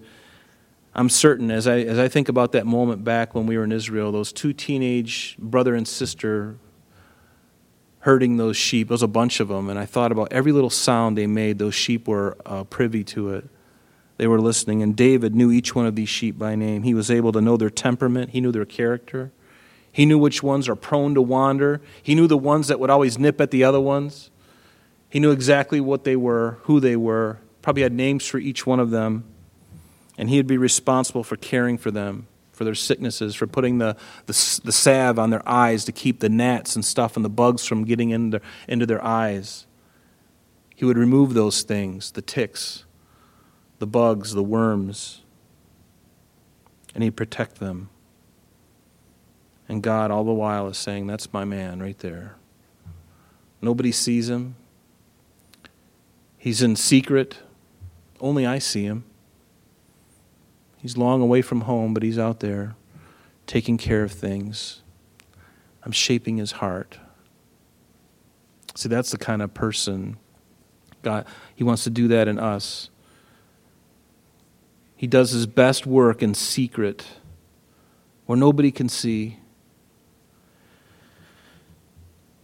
I'm certain, as I, as I think about that moment back when we were in Israel, those two teenage brother and sister herding those sheep, there was a bunch of them, and I thought about every little sound they made, those sheep were uh, privy to it. They were listening, and David knew each one of these sheep by name. He was able to know their temperament, he knew their character. He knew which ones are prone to wander. He knew the ones that would always nip at the other ones. He knew exactly what they were, who they were, probably had names for each one of them. And he would be responsible for caring for them, for their sicknesses, for putting the, the, the salve on their eyes to keep the gnats and stuff and the bugs from getting into, into their eyes. He would remove those things, the ticks, the bugs, the worms, and he'd protect them. And God, all the while, is saying, That's my man right there. Nobody sees him. He's in secret. Only I see him. He's long away from home, but he's out there taking care of things. I'm shaping his heart. See, that's the kind of person God, he wants to do that in us. He does his best work in secret where nobody can see.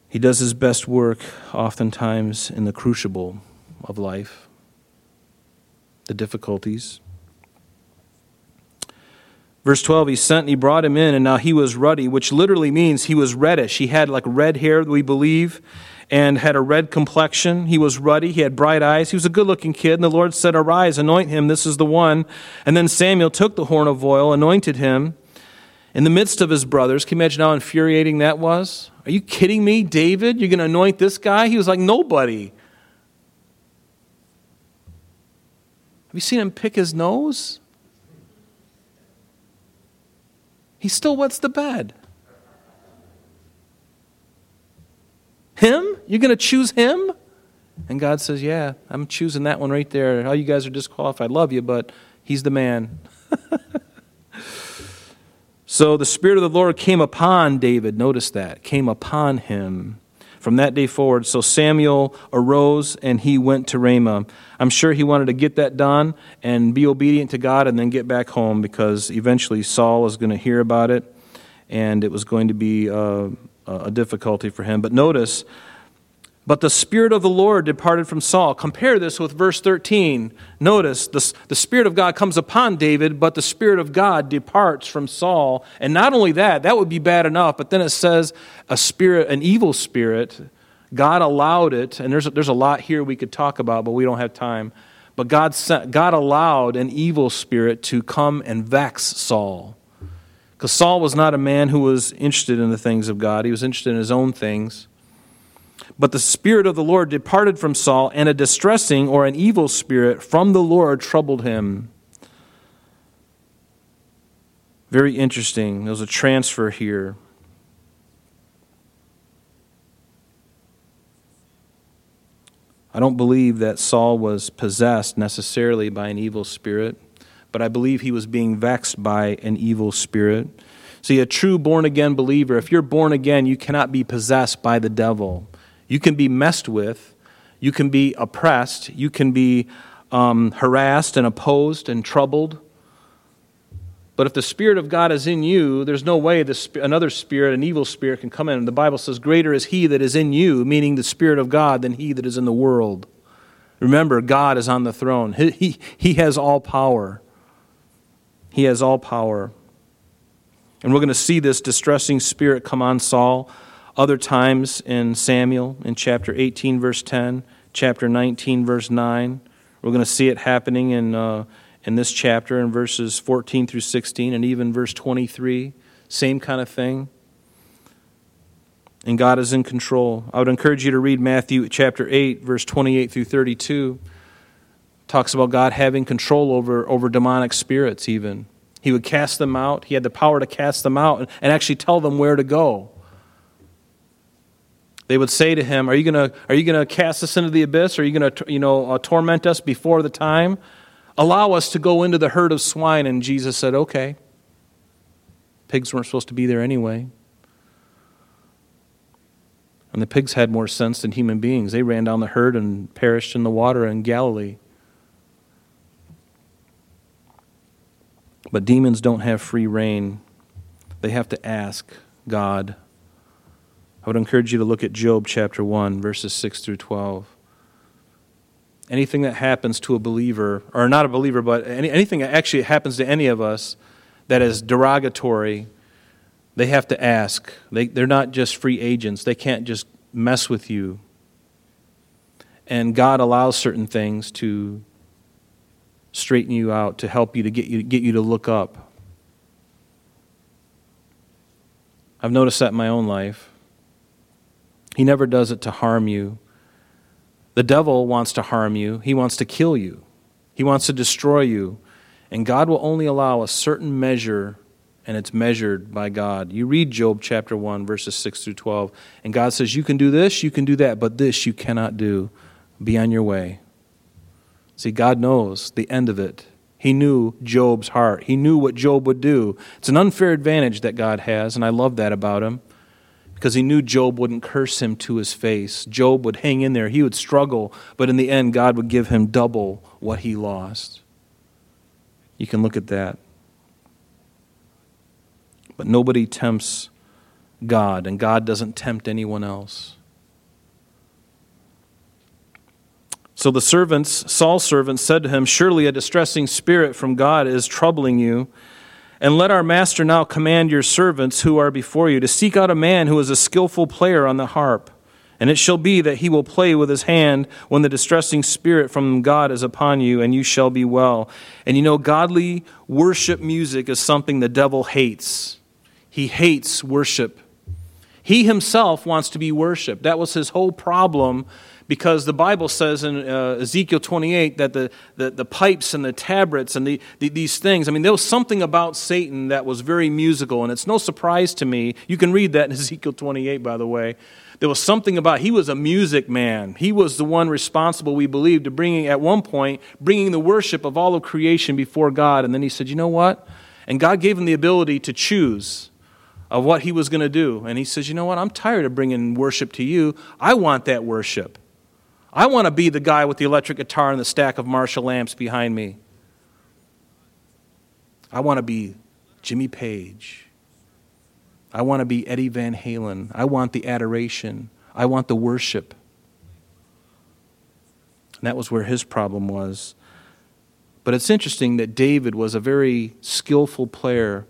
He does his best work oftentimes in the crucible of life, the difficulties. Verse 12, he sent and he brought him in, and now he was ruddy, which literally means he was reddish. He had like red hair, we believe, and had a red complexion. He was ruddy. He had bright eyes. He was a good looking kid. And the Lord said, Arise, anoint him. This is the one. And then Samuel took the horn of oil, anointed him in the midst of his brothers. Can you imagine how infuriating that was? Are you kidding me, David? You're going to anoint this guy? He was like nobody. Have you seen him pick his nose? He still wets the bed. Him? You're going to choose him? And God says, Yeah, I'm choosing that one right there. All you guys are disqualified. Love you, but he's the man. So the Spirit of the Lord came upon David. Notice that. Came upon him from that day forward. So Samuel arose and he went to Ramah. I'm sure he wanted to get that done and be obedient to God and then get back home because eventually Saul is going to hear about it and it was going to be uh, a difficulty for him. But notice but the Spirit of the Lord departed from Saul. Compare this with verse 13. Notice the, the Spirit of God comes upon David, but the Spirit of God departs from Saul. And not only that, that would be bad enough, but then it says a spirit, an evil spirit, God allowed it, and there's there's a lot here we could talk about, but we don't have time. But God, sent, God allowed an evil spirit to come and vex Saul. Because Saul was not a man who was interested in the things of God, he was interested in his own things. But the Spirit of the Lord departed from Saul, and a distressing or an evil spirit from the Lord troubled him. Very interesting. There's a transfer here. I don't believe that Saul was possessed necessarily by an evil spirit, but I believe he was being vexed by an evil spirit. See, a true born again believer, if you're born again, you cannot be possessed by the devil. You can be messed with, you can be oppressed, you can be um, harassed and opposed and troubled. But if the Spirit of God is in you, there's no way the, another spirit, an evil spirit, can come in. The Bible says, Greater is He that is in you, meaning the Spirit of God, than He that is in the world. Remember, God is on the throne, He, he, he has all power. He has all power. And we're going to see this distressing spirit come on Saul other times in Samuel, in chapter 18, verse 10, chapter 19, verse 9. We're going to see it happening in, uh, in this chapter in verses 14 through 16 and even verse 23. Same kind of thing. And God is in control. I would encourage you to read Matthew chapter 8, verse 28 through 32. talks about God having control over, over demonic spirits, even. He would cast them out. He had the power to cast them out and actually tell them where to go. They would say to him, Are you going to cast us into the abyss? Are you going to you know, uh, torment us before the time? Allow us to go into the herd of swine. And Jesus said, Okay. Pigs weren't supposed to be there anyway. And the pigs had more sense than human beings. They ran down the herd and perished in the water in Galilee. But demons don't have free reign, they have to ask God. I would encourage you to look at Job chapter 1, verses 6 through 12. Anything that happens to a believer, or not a believer, but any, anything that actually happens to any of us that is derogatory, they have to ask. They, they're not just free agents, they can't just mess with you. And God allows certain things to straighten you out, to help you, to get you, get you to look up. I've noticed that in my own life. He never does it to harm you. The devil wants to harm you, he wants to kill you, he wants to destroy you. And God will only allow a certain measure, and it's measured by God. You read Job chapter 1, verses 6 through 12, and God says, You can do this, you can do that, but this you cannot do. Be on your way. See, God knows the end of it. He knew Job's heart. He knew what Job would do. It's an unfair advantage that God has, and I love that about him because he knew Job wouldn't curse him to his face. Job would hang in there. He would struggle, but in the end, God would give him double what he lost. You can look at that. But nobody tempts God, and God doesn't tempt anyone else. So the servants, Saul's servants, said to him, Surely a distressing spirit from God is troubling you. And let our master now command your servants who are before you to seek out a man who is a skillful player on the harp. And it shall be that he will play with his hand when the distressing spirit from God is upon you, and you shall be well. And you know, godly worship music is something the devil hates. He hates worship. He himself wants to be worshiped. That was his whole problem because the Bible says in uh, Ezekiel 28 that the, the, the, pipes and the tabrets and the, the, these things, I mean, there was something about Satan that was very musical, and it's no surprise to me. You can read that in Ezekiel 28, by the way. There was something about, he was a music man. He was the one responsible, we believe, to bringing, at one point, bringing the worship of all of creation before God. And then he said, you know what? And God gave him the ability to choose of what he was going to do. And he says, you know what? I'm tired of bringing worship to you. I want that worship. I want to be the guy with the electric guitar and the stack of Marshall amps behind me. I want to be Jimmy Page. I want to be Eddie Van Halen. I want the adoration. I want the worship. And that was where his problem was. But it's interesting that David was a very skillful player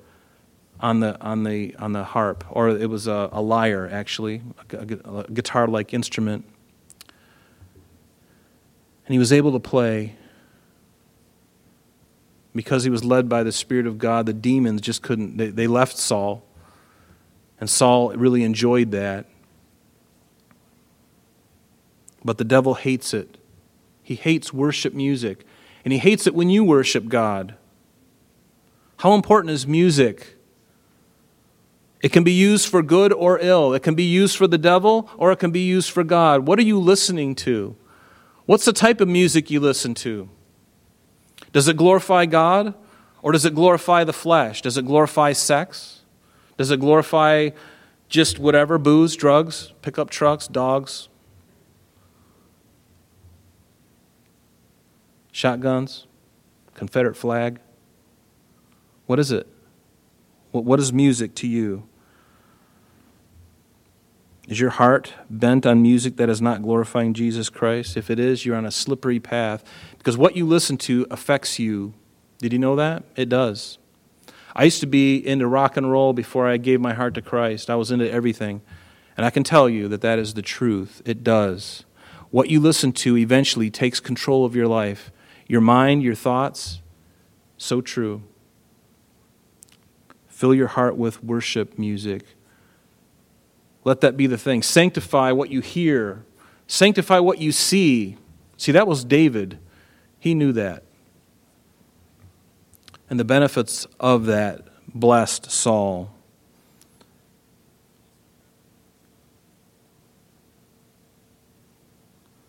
on the, on the, on the harp, or it was a, a lyre, actually, a, a, a guitar like instrument. And he was able to play because he was led by the Spirit of God. The demons just couldn't, they, they left Saul. And Saul really enjoyed that. But the devil hates it. He hates worship music. And he hates it when you worship God. How important is music? It can be used for good or ill. It can be used for the devil or it can be used for God. What are you listening to? What's the type of music you listen to? Does it glorify God or does it glorify the flesh? Does it glorify sex? Does it glorify just whatever booze, drugs, pickup trucks, dogs, shotguns, Confederate flag? What is it? What is music to you? Is your heart bent on music that is not glorifying Jesus Christ? If it is, you're on a slippery path because what you listen to affects you. Did you know that? It does. I used to be into rock and roll before I gave my heart to Christ. I was into everything. And I can tell you that that is the truth. It does. What you listen to eventually takes control of your life, your mind, your thoughts. So true. Fill your heart with worship music. Let that be the thing. Sanctify what you hear, sanctify what you see. See, that was David. He knew that. And the benefits of that blessed Saul.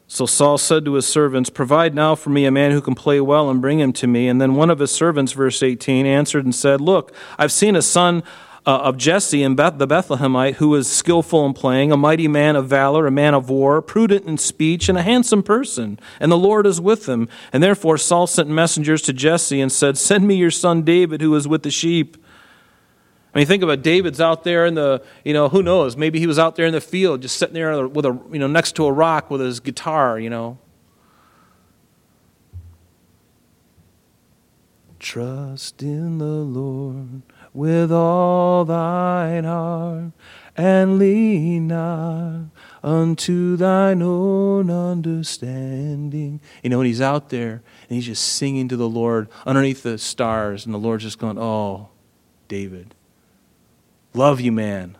So Saul said to his servants, Provide now for me a man who can play well and bring him to me. And then one of his servants, verse 18, answered and said, Look, I've seen a son uh, of Jesse and Beth, the Bethlehemite, who was skillful in playing, a mighty man of valor, a man of war, prudent in speech, and a handsome person. And the Lord is with him. And therefore Saul sent messengers to Jesse and said, Send me your son David, who is with the sheep. I mean, think about. David's out there in the, you know, who knows? Maybe he was out there in the field, just sitting there with a, you know, next to a rock with his guitar, you know. Trust in the Lord with all thine heart, and lean not unto thine own understanding. You know, and he's out there and he's just singing to the Lord underneath the stars, and the Lord's just going, Oh, David, love you, man.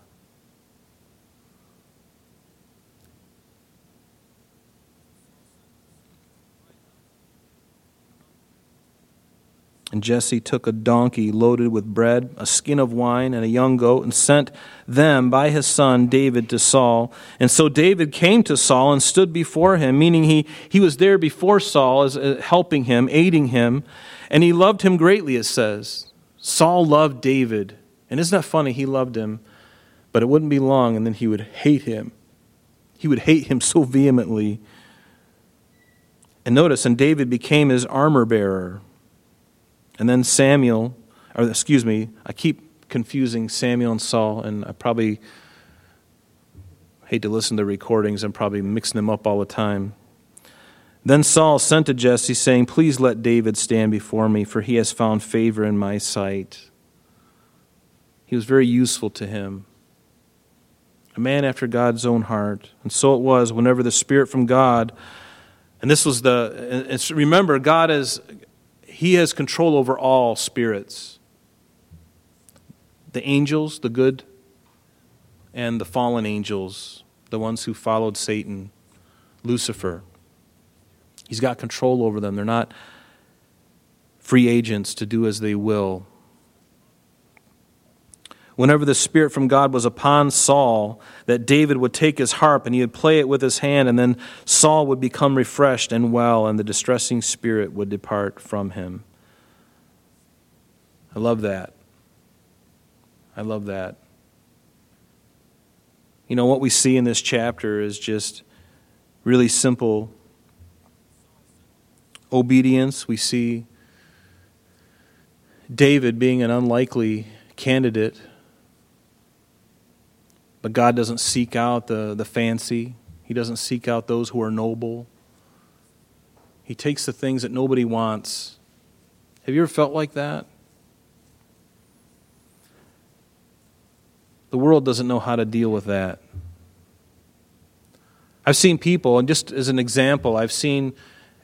And Jesse took a donkey loaded with bread, a skin of wine, and a young goat, and sent them by his son David to Saul. And so David came to Saul and stood before him, meaning he, he was there before Saul, as, uh, helping him, aiding him, and he loved him greatly, it says. Saul loved David. And isn't that funny? He loved him, but it wouldn't be long, and then he would hate him. He would hate him so vehemently. And notice, and David became his armor bearer. And then Samuel, or excuse me, I keep confusing Samuel and Saul, and I probably hate to listen to recordings. I'm probably mixing them up all the time. Then Saul sent to Jesse, saying, Please let David stand before me, for he has found favor in my sight. He was very useful to him, a man after God's own heart. And so it was whenever the Spirit from God, and this was the, remember, God is, he has control over all spirits the angels, the good, and the fallen angels, the ones who followed Satan, Lucifer. He's got control over them. They're not free agents to do as they will. Whenever the Spirit from God was upon Saul, that David would take his harp and he would play it with his hand, and then Saul would become refreshed and well, and the distressing spirit would depart from him. I love that. I love that. You know, what we see in this chapter is just really simple obedience. We see David being an unlikely candidate but God doesn't seek out the, the fancy, He doesn't seek out those who are noble. He takes the things that nobody wants. Have you ever felt like that? The world doesn't know how to deal with that. I've seen people, and just as an example, I've seen,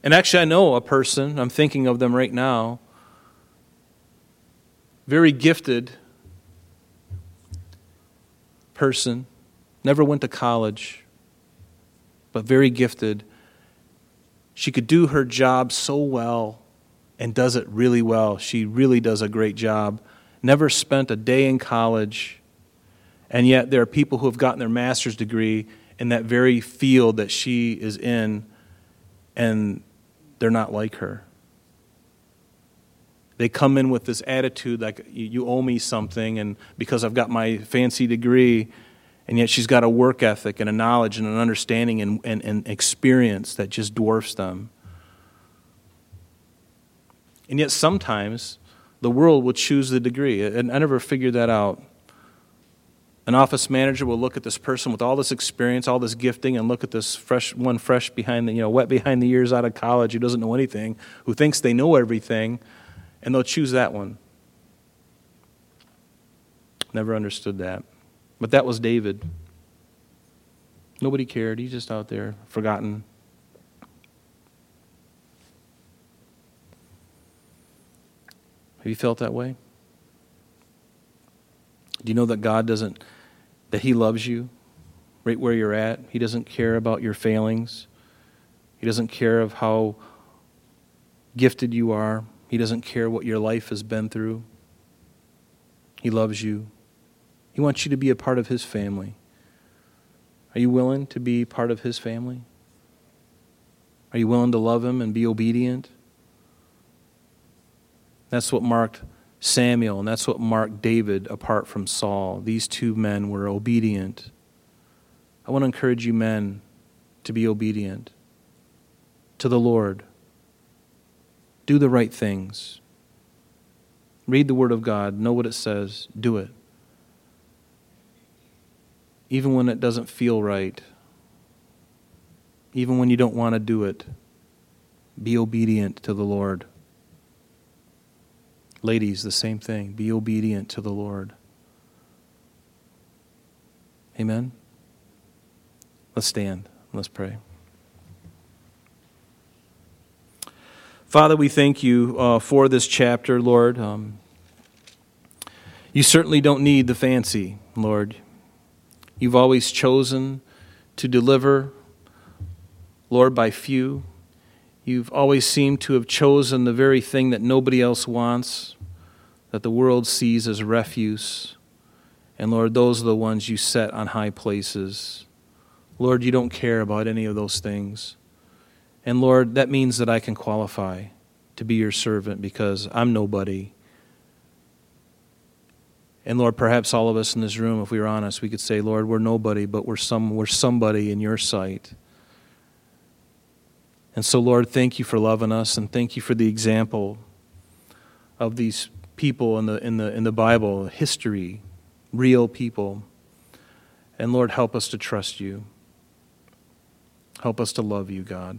and actually I know a person, I'm thinking of them right now, very gifted person, never went to college, but very gifted. She could do her job so well and does it really well. She really does a great job. Never spent a day in college. And yet, there are people who have gotten their master's degree in that very field that she is in, and they're not like her. They come in with this attitude like, you owe me something, and because I've got my fancy degree, and yet she's got a work ethic and a knowledge and an understanding and, and, and experience that just dwarfs them. And yet sometimes the world will choose the degree. And I never figured that out. An office manager will look at this person with all this experience, all this gifting, and look at this fresh one fresh behind the, you know, wet behind the ears out of college who doesn't know anything, who thinks they know everything, and they'll choose that one. Never understood that. But that was David. Nobody cared. He's just out there, forgotten. Have you felt that way? Do you know that God doesn't, that He loves you right where you're at? He doesn't care about your failings. He doesn't care of how gifted you are. He doesn't care what your life has been through. He loves you. He wants you to be a part of His family. Are you willing to be part of His family? Are you willing to love Him and be obedient? That's what marked Samuel, and that's what marked David apart from Saul. These two men were obedient. I want to encourage you, men, to be obedient to the Lord. Do the right things. Read the Word of God, know what it says, do it. Even when it doesn't feel right, even when you don't want to do it, be obedient to the Lord. Ladies, the same thing. Be obedient to the Lord. Amen. Let's stand. Let's pray. Father, we thank you uh, for this chapter, Lord. Um, you certainly don't need the fancy, Lord. You've always chosen to deliver, Lord, by few. You've always seemed to have chosen the very thing that nobody else wants, that the world sees as refuse. And Lord, those are the ones you set on high places. Lord, you don't care about any of those things. And Lord, that means that I can qualify to be your servant because I'm nobody. And Lord, perhaps all of us in this room, if we were honest, we could say, Lord, we're nobody, but we're, some, we're somebody in your sight. And so, Lord, thank you for loving us and thank you for the example of these people in the, in the, in the Bible, history, real people. And Lord, help us to trust you. Help us to love you, God.